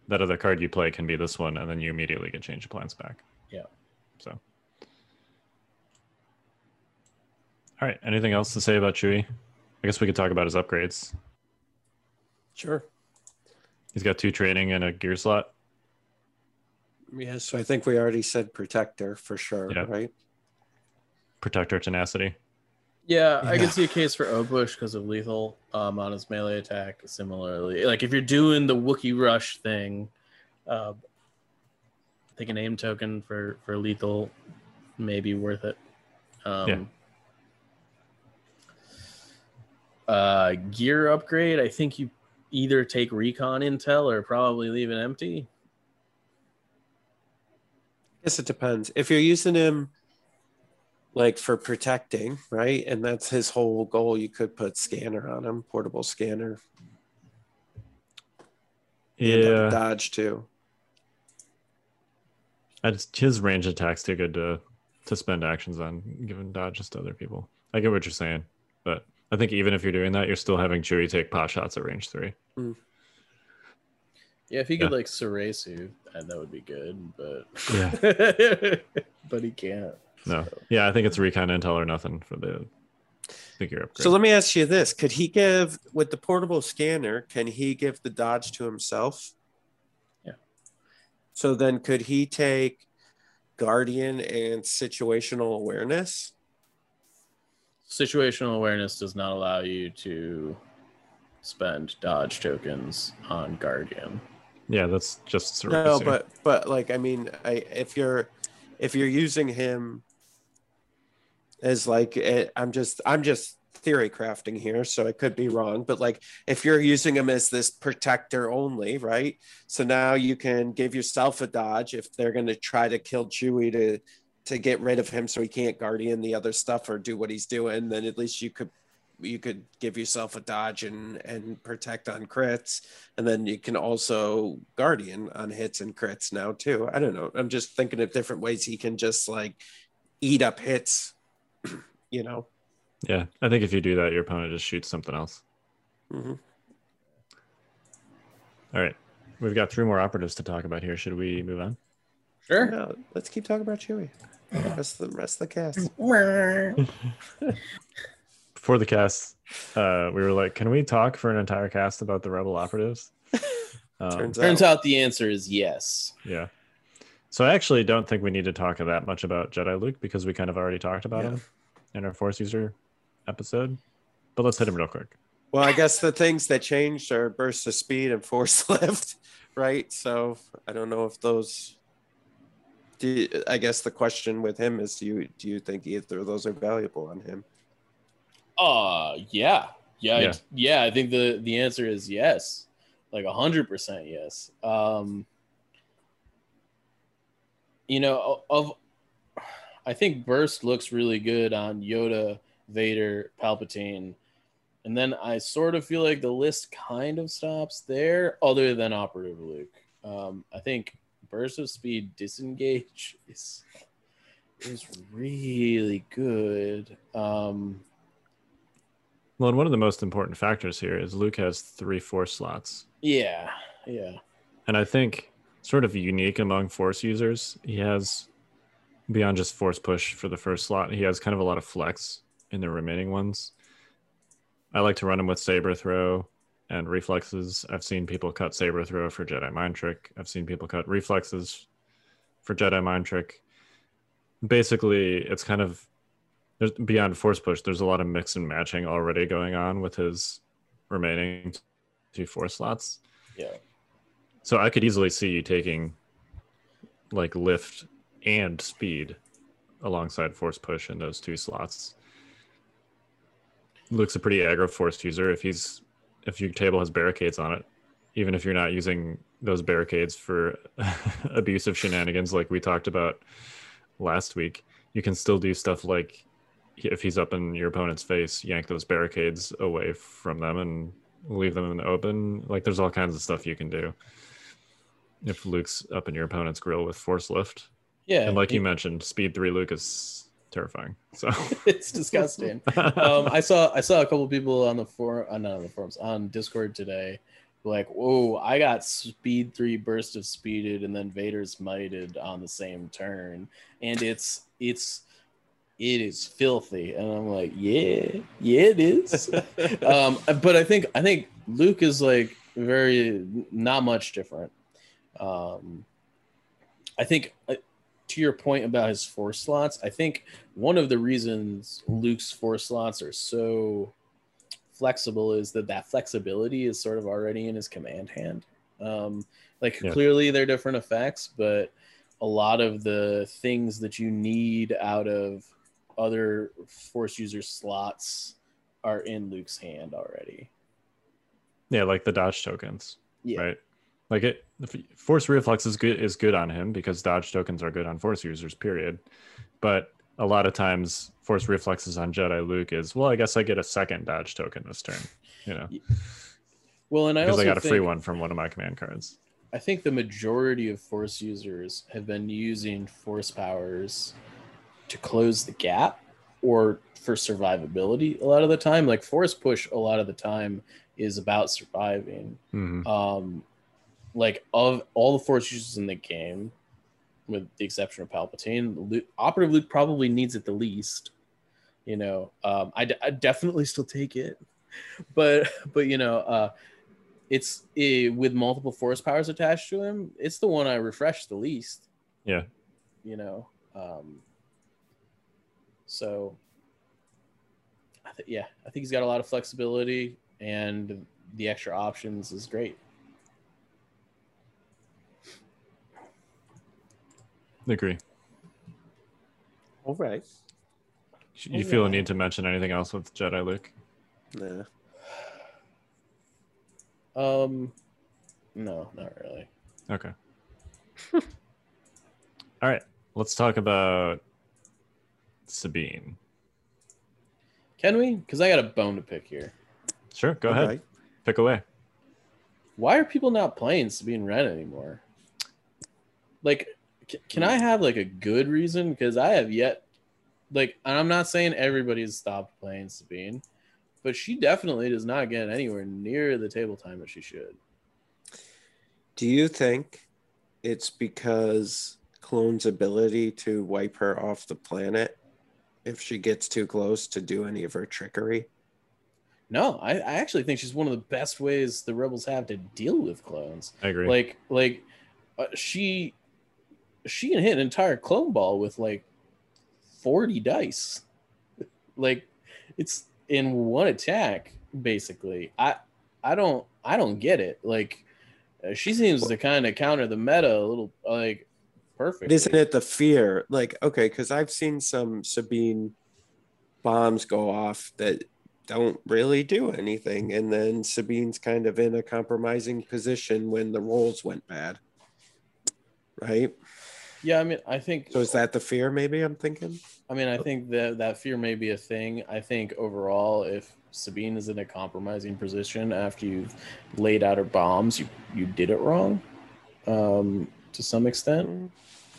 That other card you play can be this one, and then you immediately get change of plans back. Yeah. So. All right. Anything else to say about Chewie? I guess we could talk about his upgrades. Sure. He's got two training and a gear slot. Yeah, so I think we already said protector for sure, Yeah. right? Protector tenacity. Yeah, I can see a case for Obush because of lethal um, on his melee attack. Similarly, like if you're doing the Wookie rush thing, uh, I think a name token for for lethal may be worth it. Um, Yeah. Uh, gear upgrade. I think you either take recon intel or probably leave it empty. guess it depends. If you're using him like for protecting, right? And that's his whole goal, you could put scanner on him, portable scanner. and, Yeah. Dodge too. I just, his range attack's too good to to spend actions on giving dodges to other people. I get what you're saying, but I think even if you're doing that, you're still having Chewie take pot shots at range three. Hmm. Yeah, if he could Yeah. like Sarasu, and that would be good. But Yeah. but he can't. No. so. Yeah, I think it's recon intel or nothing for the the gear upgrade. So let me ask you this. Could he give with the portable scanner, can he give the dodge to himself? Yeah. So then could he take guardian and situational awareness? Situational awareness does not allow you to spend dodge tokens on Guardian. yeah, that's just No, Sarasu. but but like I mean, I if you're if you're using him as like eh, I'm just I'm just theory crafting here, so I could be wrong, but like if you're using him as this protector only, right? So now you can give yourself a dodge if they're going to try to kill Chewie to to get rid of him so he can't guardian the other stuff or do what he's doing, then at least you could you could give yourself a dodge and and protect on crits. And then you can also guardian on hits and crits now too. I don't know. I'm just thinking of different ways he can just like eat up hits you know yeah, I think if you do that, your opponent just shoots something else. Mhm. All right. We've got three more operatives to talk about here. Should we move on? Sure. No, let's keep talking about Chewie. Rest of the rest of the cast. Before the cast, uh, we were like, can we talk for an entire cast about the rebel operatives? Um, Turns Turns out, out the answer is yes. yeah. So I actually don't think we need to talk that much about Jedi Luke because we kind of already talked about Yeah. him in our Force user episode. But let's hit him real quick. well, I guess the things that changed are burst of speed and force lift, right? So I don't know if those. Do you- I guess the question with him is: Do you do you think either of those are valuable on him? Uh yeah. Yeah, Yeah. I, yeah, I think the the answer is yes. Like a hundred percent yes. Um you know, of I think Burst looks really good on Yoda, Vader, Palpatine. And then I sort of feel like the list kind of stops there, other than Operative Luke. Um, I think Burst of Speed Disengage is is really good. Um, Well, and one of the most important factors here is Luke has three Force slots. yeah, yeah. And I think sort of unique among Force users, he has beyond just Force push for the first slot, he has kind of a lot of flex in the remaining ones. I like to run him with Saber Throw and reflexes. I've seen people cut Saber Throw for Jedi Mind Trick. I've seen people cut reflexes for Jedi Mind Trick. Basically, it's kind of there's beyond Force push. There's a lot of mix and matching already going on with his remaining two Force slots. Yeah. So I could easily see you taking like lift and speed alongside force push in those two slots. Luke's a pretty aggro force user. If he's if your table has barricades on it, even if you're not using those barricades for abusive shenanigans like we talked about last week, you can still do stuff like if he's up in your opponent's face, yank those barricades away from them and leave them in the open. Like there's all kinds of stuff you can do if Luke's up in your opponent's grill with force lift. Yeah. And like you mentioned, speed three Luke is terrifying. So it's disgusting. um, I saw I saw a couple people on the forum, uh, not on the forums, on Discord today, like, "Whoa, I got speed three burst of speeded, and then Vader's mighted on the same turn, and it's it's it is filthy." And I'm like, "Yeah, yeah, it is." um, but I think I think Luke is like very not much different. Um, I think uh, to your point about his force slots, I think one of the reasons Luke's force slots are so flexible is that that flexibility is sort of already in his command hand. Um, like Yeah. clearly they're different effects, but a lot of the things that you need out of other force user slots are in Luke's hand already. yeah, like the dodge tokens, Yeah. right? Like it, force reflex is good is good on him because dodge tokens are good on force users. Period. But a lot of times, force reflexes on Jedi Luke is well. I guess I get a second dodge token this turn, you know, Well, and I because also I got a free one from one of my command cards. I think the majority of force users have been using force powers to close the gap or for survivability a lot of the time. Like force push a lot of the time is about surviving. Mhm. Um like of all the force users in the game, with the exception of Palpatine, Luke, Operative Luke probably needs it the least. You know, um, I, I definitely still take it, but but you know, uh, it's eh, with multiple force powers attached to him. It's the one I refresh the least. Yeah. You know, um, so I th- yeah, I think he's got a lot of flexibility, and the extra options is great. Agree. All right. You feel a need to mention anything else with Jedi Luke? Nah. Um, no, not really. Okay. All right. Let's talk about Sabine. Can we? Because I got a bone to pick here. Sure. Go All ahead. right. Pick away. Why are people not playing Sabine Wren anymore? Like, c- can I have like a good reason? Because I have yet, like, and I'm not saying everybody's stopped playing Sabine, but she definitely does not get anywhere near the table time that she should. Do you think it's because Clone's ability to wipe her off the planet if she gets too close to do any of her trickery? No, I, I actually think she's one of the best ways the rebels have to deal with clones. I agree. Like like uh, she she can hit an entire clone ball with like 40 dice. like it's in one attack basically. I I don't I don't get it. Like uh, she seems to kind of counter the meta a little like perfect. Isn't it the fear? Like, okay, because I've seen some Sabine bombs go off that don't really do anything. And then Sabine's kind of in a compromising position when the rolls went bad. Right? Yeah, I mean, I think So is that the fear maybe I'm thinking? I mean, I think that that fear may be a thing. I think overall, if Sabine is in a compromising position after you've laid out her bombs, you you did it wrong, um, to some extent.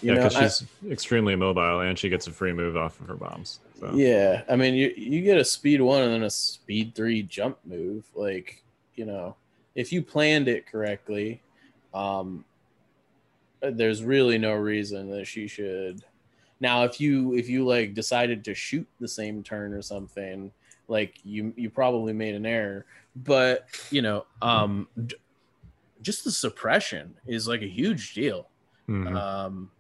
You yeah, know, because I- she's extremely mobile and she gets a free move off of her bombs. So. Yeah, I mean, you you get a speed one and then a speed three jump move. Like, you know, if you planned it correctly, um, there's really no reason that she should. Now, if you if you like decided to shoot the same turn or something, like you you probably made an error. But you know, um, d- just the suppression is like a huge deal Mhm. um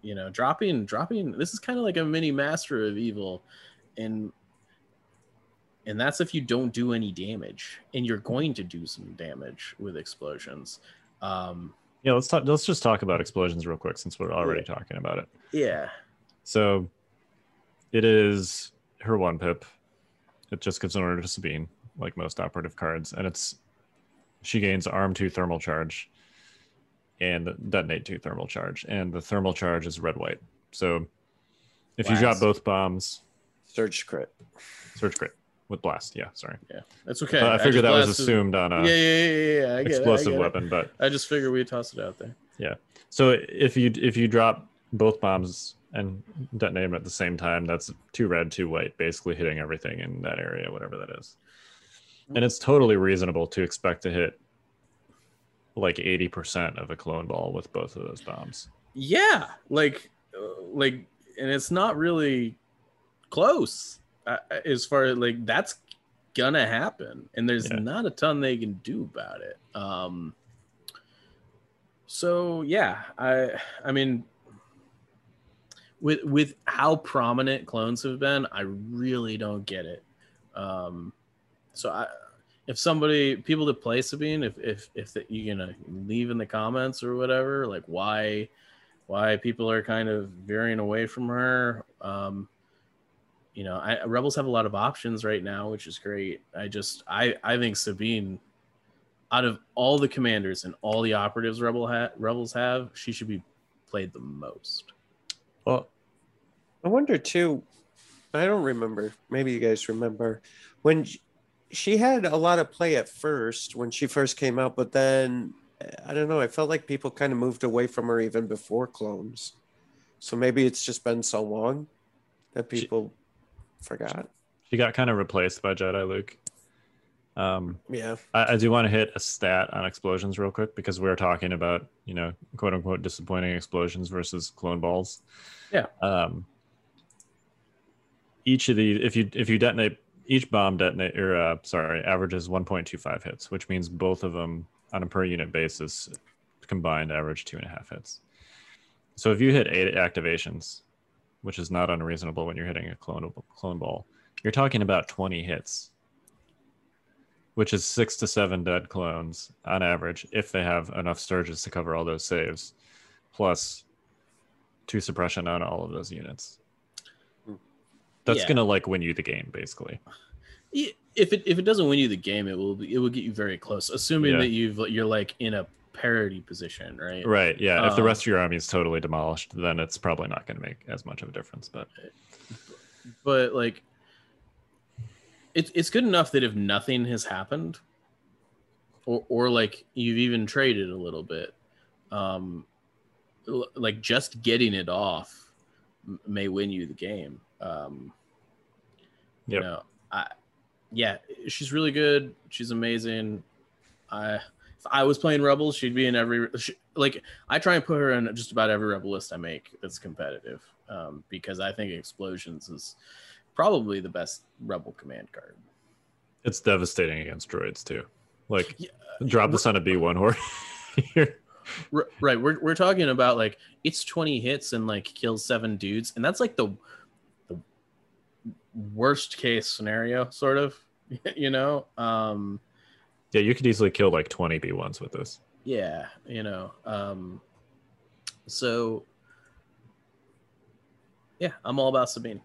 you know dropping dropping this is kind of like a mini master of evil and and that's if you don't do any damage and you're going to do some damage with explosions um yeah, let's talk. Let's just talk about explosions real quick since we're already Yeah. talking about it. yeah So, it is her one pip. It just gives an order to Sabine, like most operative cards, and it's she gains arm two thermal charge, and detonate two thermal charge, and the thermal charge is red white. So, if you drop both bombs, Surge crit. surge crit with blast. Yeah, sorry. yeah that's okay I just figured that was assumed on a yeah yeah yeah, yeah. I get it, I explosive it. weapon, but i just figured we'd toss it out there Yeah. So if you if you drop both bombs and detonate them at the same time, that's two red, two white, basically hitting everything in that area, whatever that is. And it's totally reasonable to expect to hit like 80% of a clone ball with both of those bombs. yeah like uh, like and it's not really close uh, as far as like that's gonna happen and there's Yeah. not a ton they can do about it um so yeah i i mean with with how prominent clones have been i really don't get it um so i if somebody people that play sabine if if if that you gonna leave in the comments or whatever like why why people are kind of veering away from her um you know I, rebels have a lot of options right now which is great i just i i think sabine out of all the commanders and all the operatives rebel ha- rebels have she should be played the most Well, I wonder too. I don't remember. Maybe you guys remember when she had a lot of play at first when she first came out, but then I don't know. I felt like people kind of moved away from her even before clones. So maybe it's just been so long that She- people forgot. she got kind of replaced by Jedi Luke. Um, Yeah. I, I do want to hit a stat on explosions real quick because we are talking about you know quote unquote disappointing explosions versus clone balls. Yeah. Um, each of these, if you if you detonate each bomb detonate or uh, sorry averages 1.25 hits, which means both of them on a per unit basis combined average two and a half hits. So if you hit eight activations, which is not unreasonable when you're hitting a clone clone ball, you're talking about 20 hits which is six to seven dead clones on average if they have enough surges to cover all those saves, plus two suppression on all of those units. That's Yeah. gonna like win you the game, basically. Yeah, if it if it doesn't win you the game it will be, it will get you very close assuming Yeah. that you've you're like in a parity position right Right? Yeah. if the Um, rest of your army is totally demolished, then it's probably not going to make as much of a difference. But but like it's it's good enough that if nothing has happened or or like you've even traded a little bit um like just getting it off may win you the game um you know i yeah she's really good she's amazing i I was playing Rebels, she'd be in every she, like I try and put her in just about every Rebel list I make that's competitive, um, because I think Explosions is probably the best Rebel command card. It's devastating against droids too. Like Yeah, drop this on a B one horde. right, we're we're talking about like it's twenty hits and like kills seven dudes, and that's like the the worst case scenario, sort of. You know, um, yeah, you could easily kill like twenty B ones with this. yeah, you know, um, so yeah, I'm all about Sabine.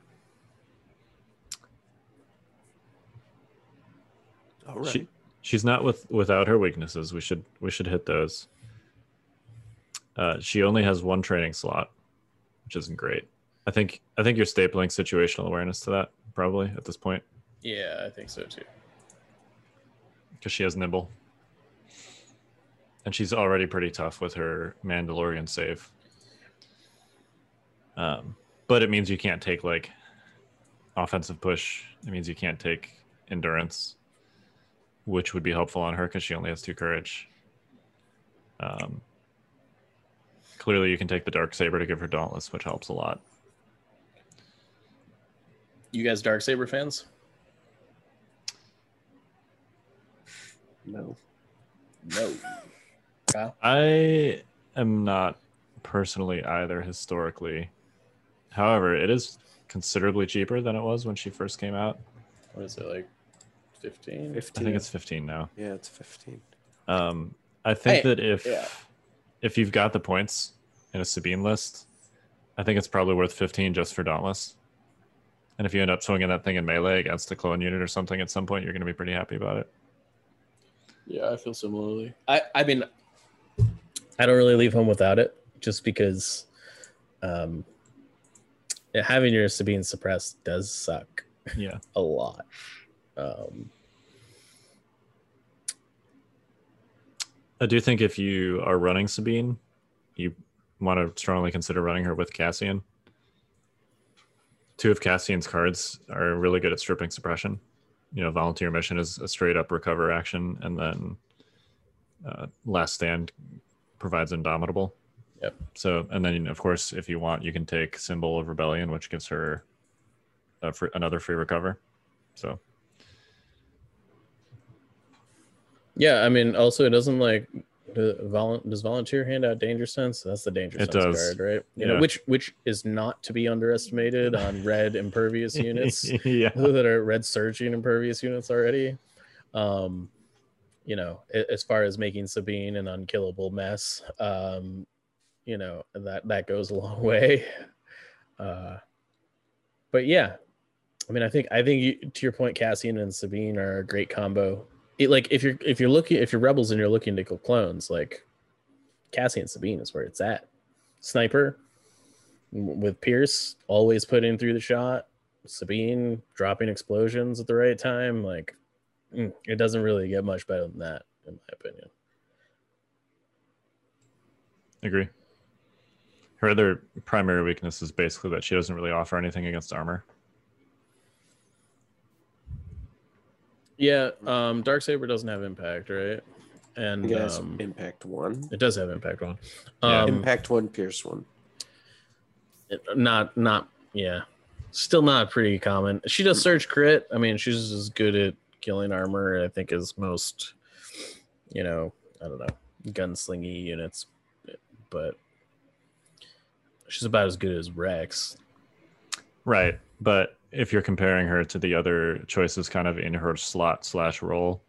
All right. She, she's not with without her weaknesses. We should we should hit those. Uh, she only has one training slot, which isn't great. I think I think you're stapling situational awareness to that probably at this point Yeah, I think so too. Because she has nimble, and she's already pretty tough with her Mandalorian save. Um, but it means you can't take like offensive push. It means you can't take endurance, which would be helpful on her because she only has two courage. Um, clearly, you can take the dark saber to give her dauntless, which helps a lot. You guys, dark saber fans? No. No. Kyle? I am not personally either historically. However, it is considerably cheaper than it was when she first came out. What is it like? Fifteen. 15. I think it's 15 now. yeah, it's 15. Um, I think Hey, that if yeah. if you've got the points in a Sabine list, I think it's probably worth 15 just for Dauntless. And if you end up swinging that thing in melee against a clone unit or something at some point, you're going to be pretty happy about it. Yeah, I feel similarly. I I mean, I don't really leave home without it, just because um, having your Sabine suppressed does suck Yeah. a lot. Um, I do think if you are running Sabine, you want to strongly consider running her with Cassian. Two of Cassian's cards are really good at stripping suppression. You know, volunteer mission is a straight up recover action, and then uh, last stand provides indomitable. Yep. So, and then of course, if you want, you can take symbol of rebellion, which gives her a free, another free recover. So, yeah, I mean, also it doesn't like does volunteer hand out danger sense? That's the danger It sense does. card, right? You know, which which is not to be underestimated on red impervious units. yeah, that are red surging impervious units already. Um, you know, as far as making Sabine an unkillable mess, um, you know that that goes a long way. Uh, but yeah, I mean, I think I think you, to your point, Cassian and Sabine are a great combo. It, like if you're if you're looking if you're rebels and you're looking to kill clones, like Cassie and Sabine is where it's at. Sniper with Pierce always putting through the shot. Sabine dropping explosions at the right time. Like, mm, it doesn't really get much better than that, in my opinion. agree. Her other primary weakness is basically that she doesn't really offer anything against armor. Yeah, um, Dark Saber doesn't have impact, right? And Yes, um, impact one. it does have impact one. Yeah. Um, impact one, pierce one. it- not not yeah, still not pretty common. She does surge crit. I mean, she's as good at killing armor, I think, as most. You know, I don't know, gunslingy units, but she's about as good as Rex. Right. But if you're comparing her to the other choices kind of in her slot slash role,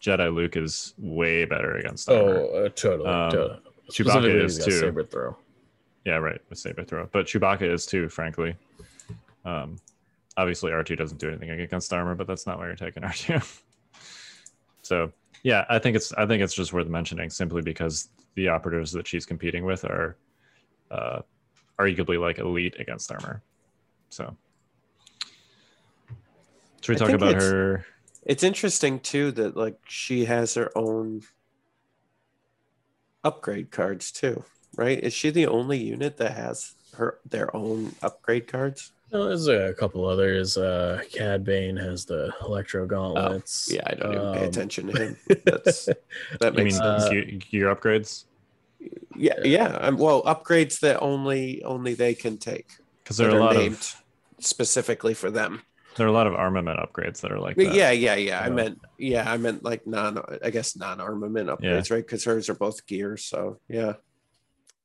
Jedi Luke is way better against. Oh, uh, totally, Um, totally. Chewbacca is too. Saber throw. Yeah, right. With saber throw. But Chewbacca is too, frankly. Um, obviously, R2 doesn't do anything against armor, but that's not why you're taking R2. so yeah, I think it's I think it's just worth mentioning simply because the operatives that she's competing with are uh, arguably like elite against armor. So should we I talk about it's- her? It's interesting too that like she has her own upgrade cards too, right? Is she the only unit that has her their own upgrade cards? Oh, there's a couple others. Uh, Cad Bane has the Electro Gauntlets. Yeah, I don't even pay Um, attention to him. That's that You makes sense. Uh, gear, gear upgrades? yeah, yeah. Um, well, upgrades that only only they can take. Because there are a lot named of specifically for them. There are a lot of armament upgrades that are like that. yeah, yeah, yeah. I Yeah. meant yeah, I meant like non I guess non-armament upgrades, right? Because hers are both gears. So yeah.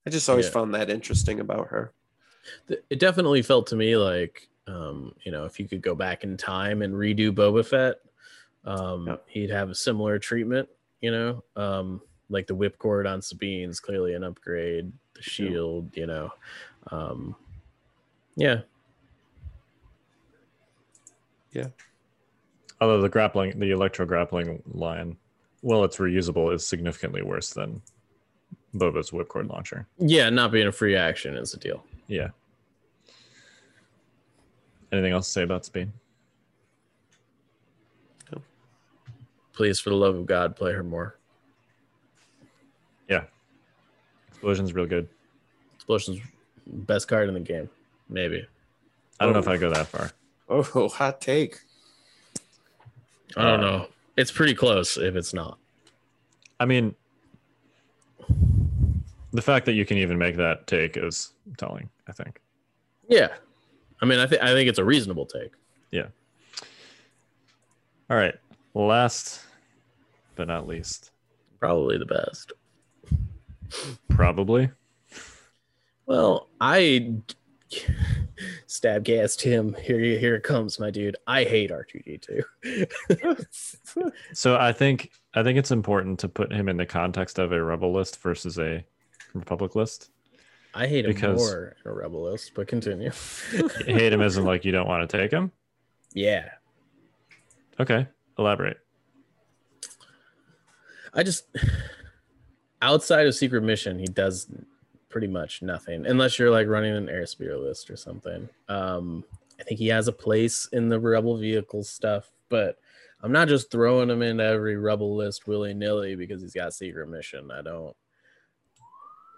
I just always Yeah. found that interesting about her. It definitely felt to me like, um, you know, if you could go back in time and redo Boba Fett, um, Yep. he'd have a similar treatment. You know, um, like the whipcord on Sabine's clearly an upgrade. The shield, you know, um, yeah, Although the grappling, the electro grappling line, well, it's reusable, is significantly worse than Boba's whipcord launcher. yeah. Not being a free action is a deal. Yeah. Anything else to say about Sabine? Please, for the love of God, play her more. Yeah. Explosion's real good. Explosion's best card in the game, maybe. I don't know if oh. I go that far. Oh, hot take. I don't Uh, know. It's pretty close if it's not. I mean, the fact that you can even make that take is telling, I think. Yeah, I mean, I think I think it's a reasonable take. Yeah. All right. Last but not least, Probably the best. probably. Well, I stab gassed him. Here, here it comes, my dude. I hate R two D two. So I think I think it's important to put him in the context of a rebel list versus a republic list. I hate him Because- more in a rebel list, but continue. Hate him isn't like you don't want to take him. yeah, Okay, elaborate. I just outside of secret mission, he does pretty much nothing unless you're like running an airspeeder list or something. Um, I think he has a place in the rebel vehicle stuff, but I'm not just throwing him into every rebel list willy nilly because he's got secret mission. I don't.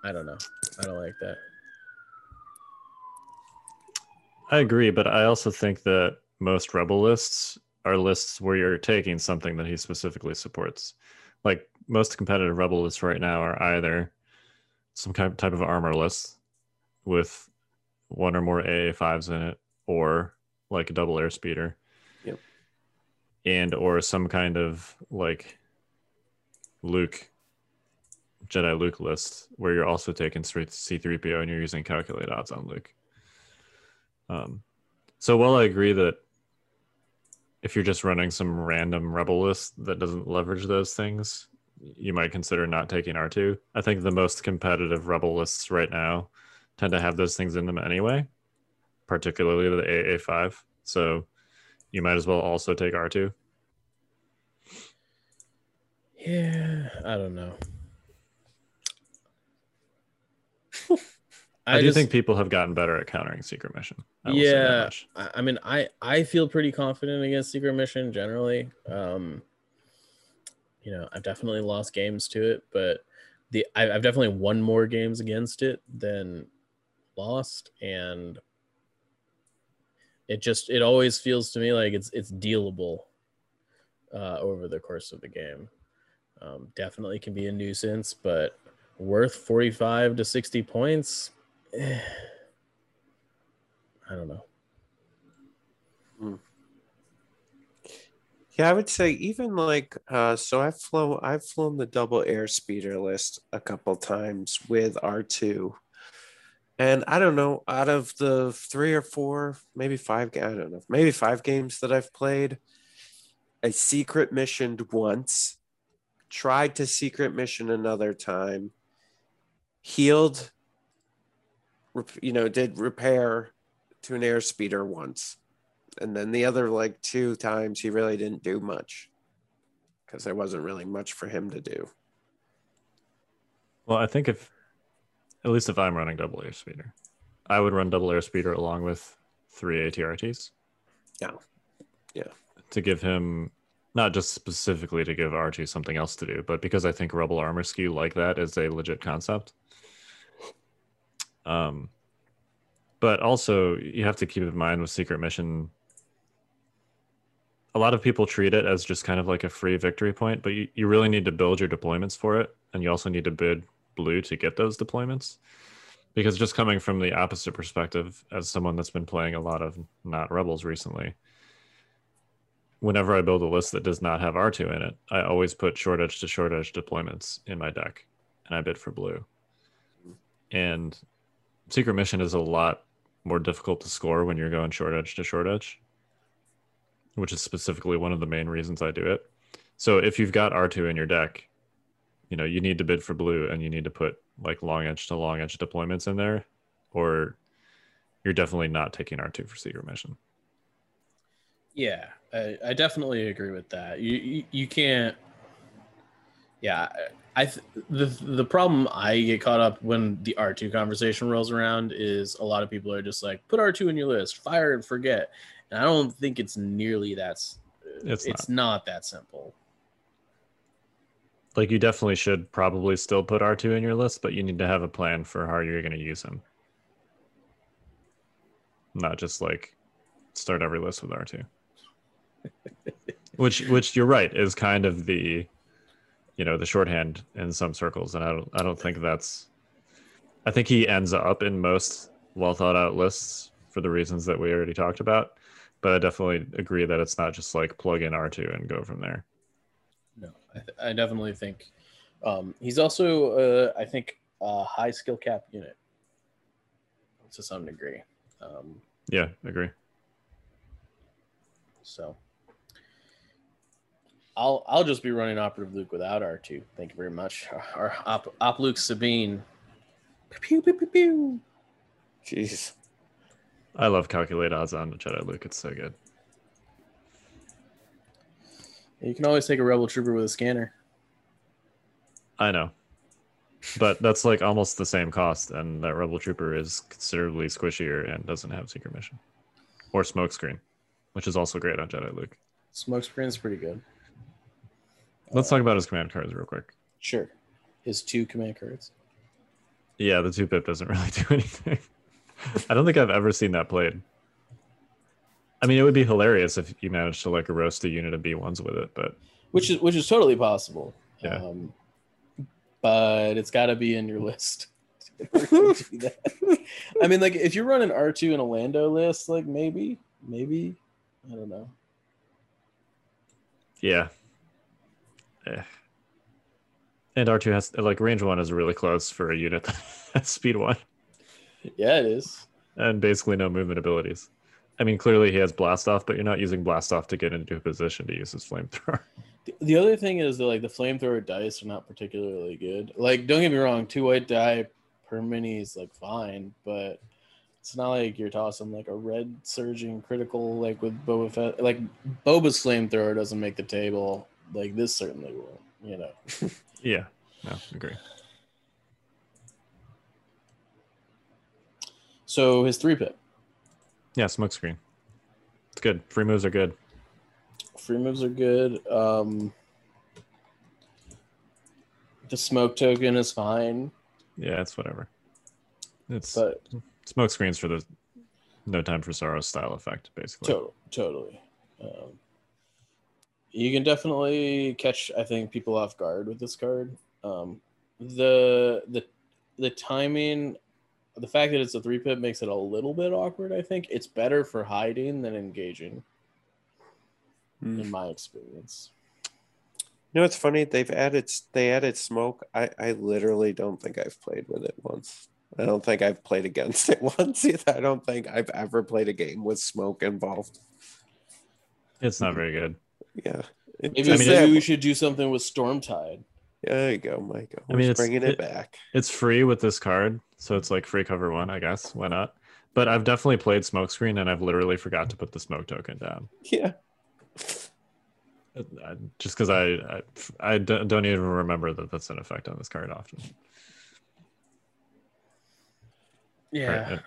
I don't know. I don't like that. I agree, but I also think that most rebel lists are lists where you're taking something that he specifically supports. Like most competitive rebel lists right now are either some kind type of armor list with one or more AA5s in it, or like a double airspeeder. Yep. And or some kind of like Luke Jedi Luke list where you're also taking straight C3PO and you're using calculate odds on Luke. Um, so while I agree that if you're just running some random rebel list that doesn't leverage those things, you might consider not taking R2. I think the most competitive rebel lists right now tend to have those things in them anyway, particularly the AA5. So you might as well also take R2. Yeah, I don't know. I, do just- think people have gotten better at countering secret mission. I will say that yeah. I, I mean i i feel pretty confident against secret mission generally um you know i've definitely lost games to it but the i've definitely won more games against it than lost and it just it always feels to me like it's it's dealable uh over the course of the game. Um definitely can be a nuisance but worth 45 to 60 points eh, i don't know Yeah, I would say even like uh so I've flown I've flown the double airspeeder list a couple times with R2. And I don't know, out of the three or four, maybe five, I don't know, maybe five games that I've played, I secret missioned once, tried to secret mission another time, healed, you know, did repair to an airspeeder once and then the other like two times he really didn't do much because there wasn't really much for him to do Well, I think if, at least if I'm running double airspeeder, I would run double airspeeder along with three ATRTs. Yeah. Yeah. To give him, not just specifically to give R2 something else to do, but because I think Rebel Armor Skew like that is a legit concept. Um, But also, you have to keep in mind with Secret Mission, a lot of people treat it as just kind of like a free victory point, but you, you really need to build your deployments for it. And you also need to bid blue to get those deployments. Because just coming from the opposite perspective, as someone that's been playing a lot of not Rebels recently, whenever I build a list that does not have R2 in it, I always put short edge to short edge deployments in my deck and I bid for blue. And Secret Mission is a lot more difficult to score when you're going short edge to short edge, which is specifically one of the main reasons I do it. So if you've got R2 in your deck, you know, you need to bid for blue and you need to put like long edge to long edge deployments in there, or you're definitely not taking R2 for Secret Mission. Yeah, I, I definitely agree with that. You you, you can't. Yeah, I th- the the problem I get caught up when the R two conversation rolls around is a lot of people are just like put R two in your list, fire and forget, and I don't think it's nearly that. It's It's, not that simple. Like you definitely should probably still put R2 in your list, but you need to have a plan for how you're going to use him. Not just like start every list with R2. which which you're right is kind of the you know, the shorthand in some circles and I don't I don't think that's I think he ends up in most well thought out lists for the reasons that we already talked about, but I definitely agree that it's not just like plug in R2 and go from there. No, I, th- I definitely think um, he's also uh, I think a high skill cap unit to some degree. Um, Yeah, agree. So I'll I'll just be running operative Luke without R two. Thank you very much. Our op, op Luke Sabine. Pew pew pew pew. Jeez. I love calculate odds on Jedi Luke. It's so good. You can always take a rebel trooper with a scanner. I know. But that's like almost the same cost, and that Rebel Trooper is considerably squishier and doesn't have secret mission. Or smokescreen, which is also great on Jedi Luke. Smoke screen's pretty good. Let's talk about his command cards real quick. Sure. His two command cards. Yeah, the two pip doesn't really do anything. I don't think I've ever seen that played. I mean, it would be hilarious if you managed to like roast a unit of B1s with it, but Which is which is totally possible. Yeah. Um, but it's gotta be in your list. in order to do that. I mean, like if you're running R2 in a Lando list, like maybe, maybe. I don't know. yeah. Eh. And R2 has like range one is really close for a unit that has speed one. Yeah, it is. and basically no movement abilities. I mean, clearly he has blast off, but you're not using blast off to get into a position to use his flamethrower. The- The other thing is that like the flamethrower dice are not particularly good. Like, don't get me wrong, two white die per mini is like fine, but it's not like you're tossing like a red surging critical like with Boba Fett. Like Boba's flamethrower doesn't make the table. Like this certainly will. You know. yeah, no, agree. So his three pip Yeah, smokescreen. It's good. Free moves are good. free moves are good. Um, the smoke token is fine, Yeah, it's whatever. It's but smokescreens for the no time for sorrow style effect, basically. To- totally. Um, you can definitely catch, I think, people off guard with this card. Um, the the the timing, the fact that it's a three pip makes it a little bit awkward. I think it's better for hiding than engaging, Hmm. in my experience. You know, it's funny. They've added they added smoke. I I literally don't think I've played with it once. I don't think I've played against it once either. I don't think I've ever played a game with smoke involved. It's not very good. Yeah. Maybe, just- mean, maybe we should do something with Stormtide. There you go, Mike. I mean, it's- bringing it- it back. It's free with this card, so it's like free cover one, I guess. Why not? But I've definitely played smokescreen, and I've literally forgot to put the smoke token down. Yeah. Uh, Just because I, I I don't don't even remember that that's an effect on this card often. Yeah. Right, uh,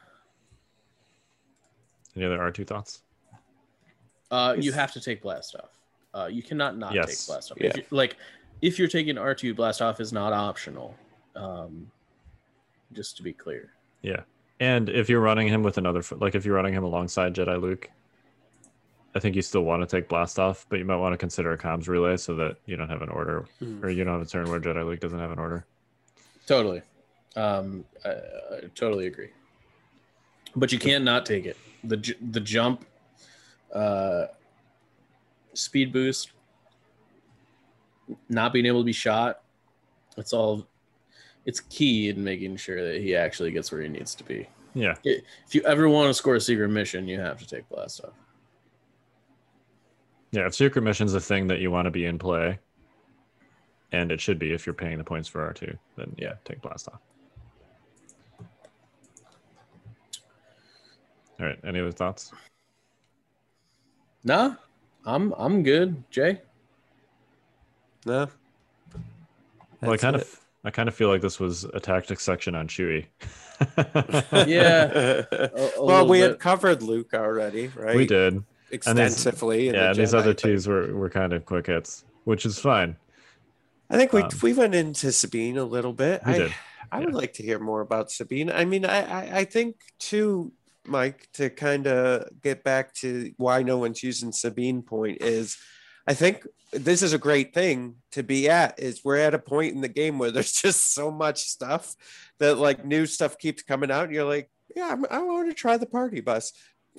Any other R2 thoughts? Uh, you have to take blast off. Uh, you cannot not Yes. take blast off. Yeah. If you, like, if you're taking R two, blast off is not optional. Um, just to be clear. Yeah. And if you're running him with another, like if you're running him alongside Jedi Luke, I think you still want to take blast off, but you might want to consider a comms relay so that you don't have an order Hmm. or you don't have a turn where Jedi Luke doesn't have an order. Totally. Um, I, I totally agree. But you can't take it. The the jump, uh, speed boost, not being able to be shot. It's all. It's key in making sure that he actually gets where he needs to be. Yeah, If you ever want to score a secret mission, you have to take blast off. yeah. If secret mission's a thing that you want to be in play, and it should be if you're paying the points for R two, then yeah, take blast off. All right. Any other thoughts? Nah, I'm I'm good. Jay. No. Well, I kind it. of, I kind of feel like this was a tactics section on Chewie. Yeah. A- a well, little we had covered Luke already, right? we did. extensively. in Yeah, the and these Jedi, other but twos were, were kind of quick hits, which is fine. I think we um, we went into Sabine a little bit. We I, did. I would like to hear more about Sabine. I mean, I I, I think too, Mike, to kind of get back to why no one's using Sabine point is, I think this is a great thing to be at. Is we're at a point in the game where there's just so much stuff that like new stuff keeps coming out, and you're like, yeah, I'm, I want to try the party bus.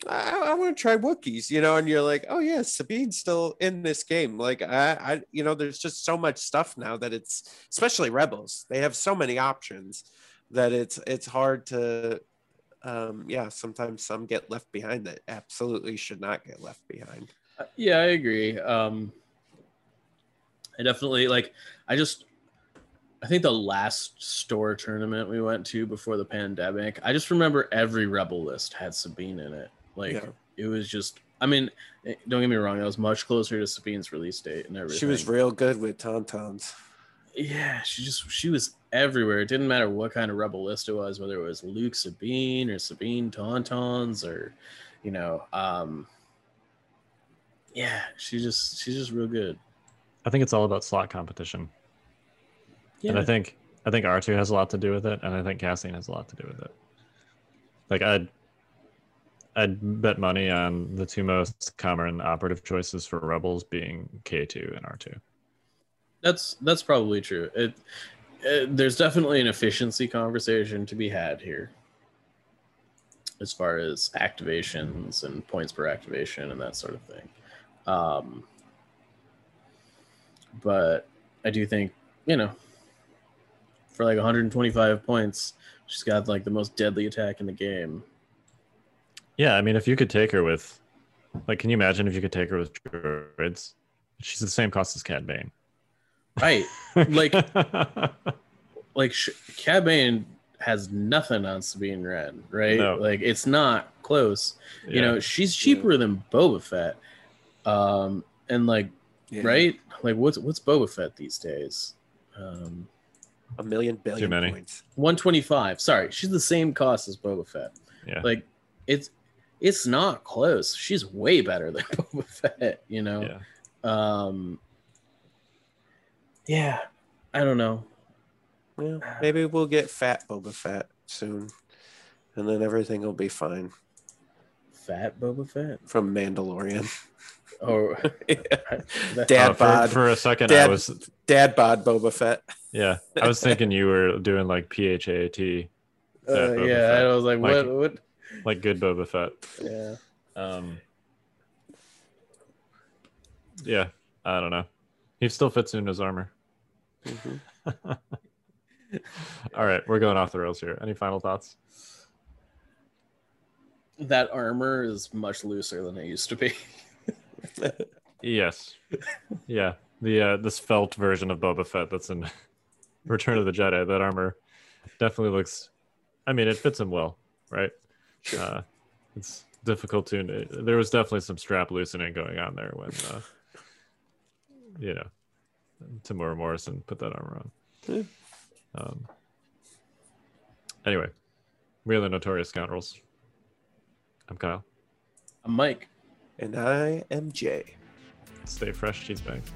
I, I want to try Wookiees, you know, and you're like, oh yeah, Sabine's still in this game. Like I, I, you know, there's just so much stuff now that it's, especially Rebels, they have so many options that it's it's hard to, um, yeah, sometimes some get left behind that absolutely should not get left behind. Yeah, I agree. Um, I definitely like. I just, I think the last store tournament we went to before the pandemic, I just remember every Rebel list had Sabine in it. Like Yeah. it was just. I mean, eh, don't get me wrong. That was much closer to Sabine's release date and everything. She was real good with Tauntauns. yeah, she just she was everywhere. It didn't matter what kind of rebel list it was, whether it was Luke Sabine or Sabine Tauntauns or you know, um yeah, she just she's just real good. I think it's all about slot competition, Yeah. and I think I think R two has a lot to do with it, and I think Cassian has a lot to do with it. Like I'd I'd bet money on the two most common operative choices for rebels being K two and R two. That's that's probably true. It, it there's definitely an efficiency conversation to be had here as far as activations and points per activation and that sort of thing. Um, but I do think, you know, for like 125 points, she's got like the most deadly attack in the game. Yeah, I mean, if you could take her with, like, can you imagine if you could take her with druids? She's the same cost as Cad Bane. Right. Like- like sh- Cad Bane has nothing on Sabine Wren, right? No. Like it's not close. You Yeah. know, she's cheaper than Boba Fett. Um, and like, Yeah. right? Like, what's what's Boba Fett these days? Um, A million billion many. points. one twenty five. Sorry, she's the same cost as Boba Fett. yeah. Like, it's it's not close. She's way better than Boba Fett. You know. yeah. Um. Yeah, I don't know. Yeah, maybe we'll get fat Boba Fett soon, and then everything will be fine Fat Boba Fett. from Mandalorian. Or Dad Uh, for, bod, for a second, I was dad bod Boba Fett. yeah, I was thinking you were doing like PHAT, Uh, yeah, Fett. I was like, Like- what? What? like good Boba Fett. Yeah. Um, yeah, I don't know. He still fits in his armor. Mhm. All right, we're going off the rails here. Any final thoughts? That armor is much looser than it used to be. Yes. Yeah. The uh this felt version of Boba Fett that's in Return of the Jedi, that armor definitely looks I mean it fits him well, right? Uh it's difficult to there was definitely some strap loosening going on there when uh you know Temuera Morrison put that armor on. Yeah. Um anyway, we are the notorious scoundrels. I'm Kyle. I'm Mike. And I am Jay. Stay fresh, cheese bags.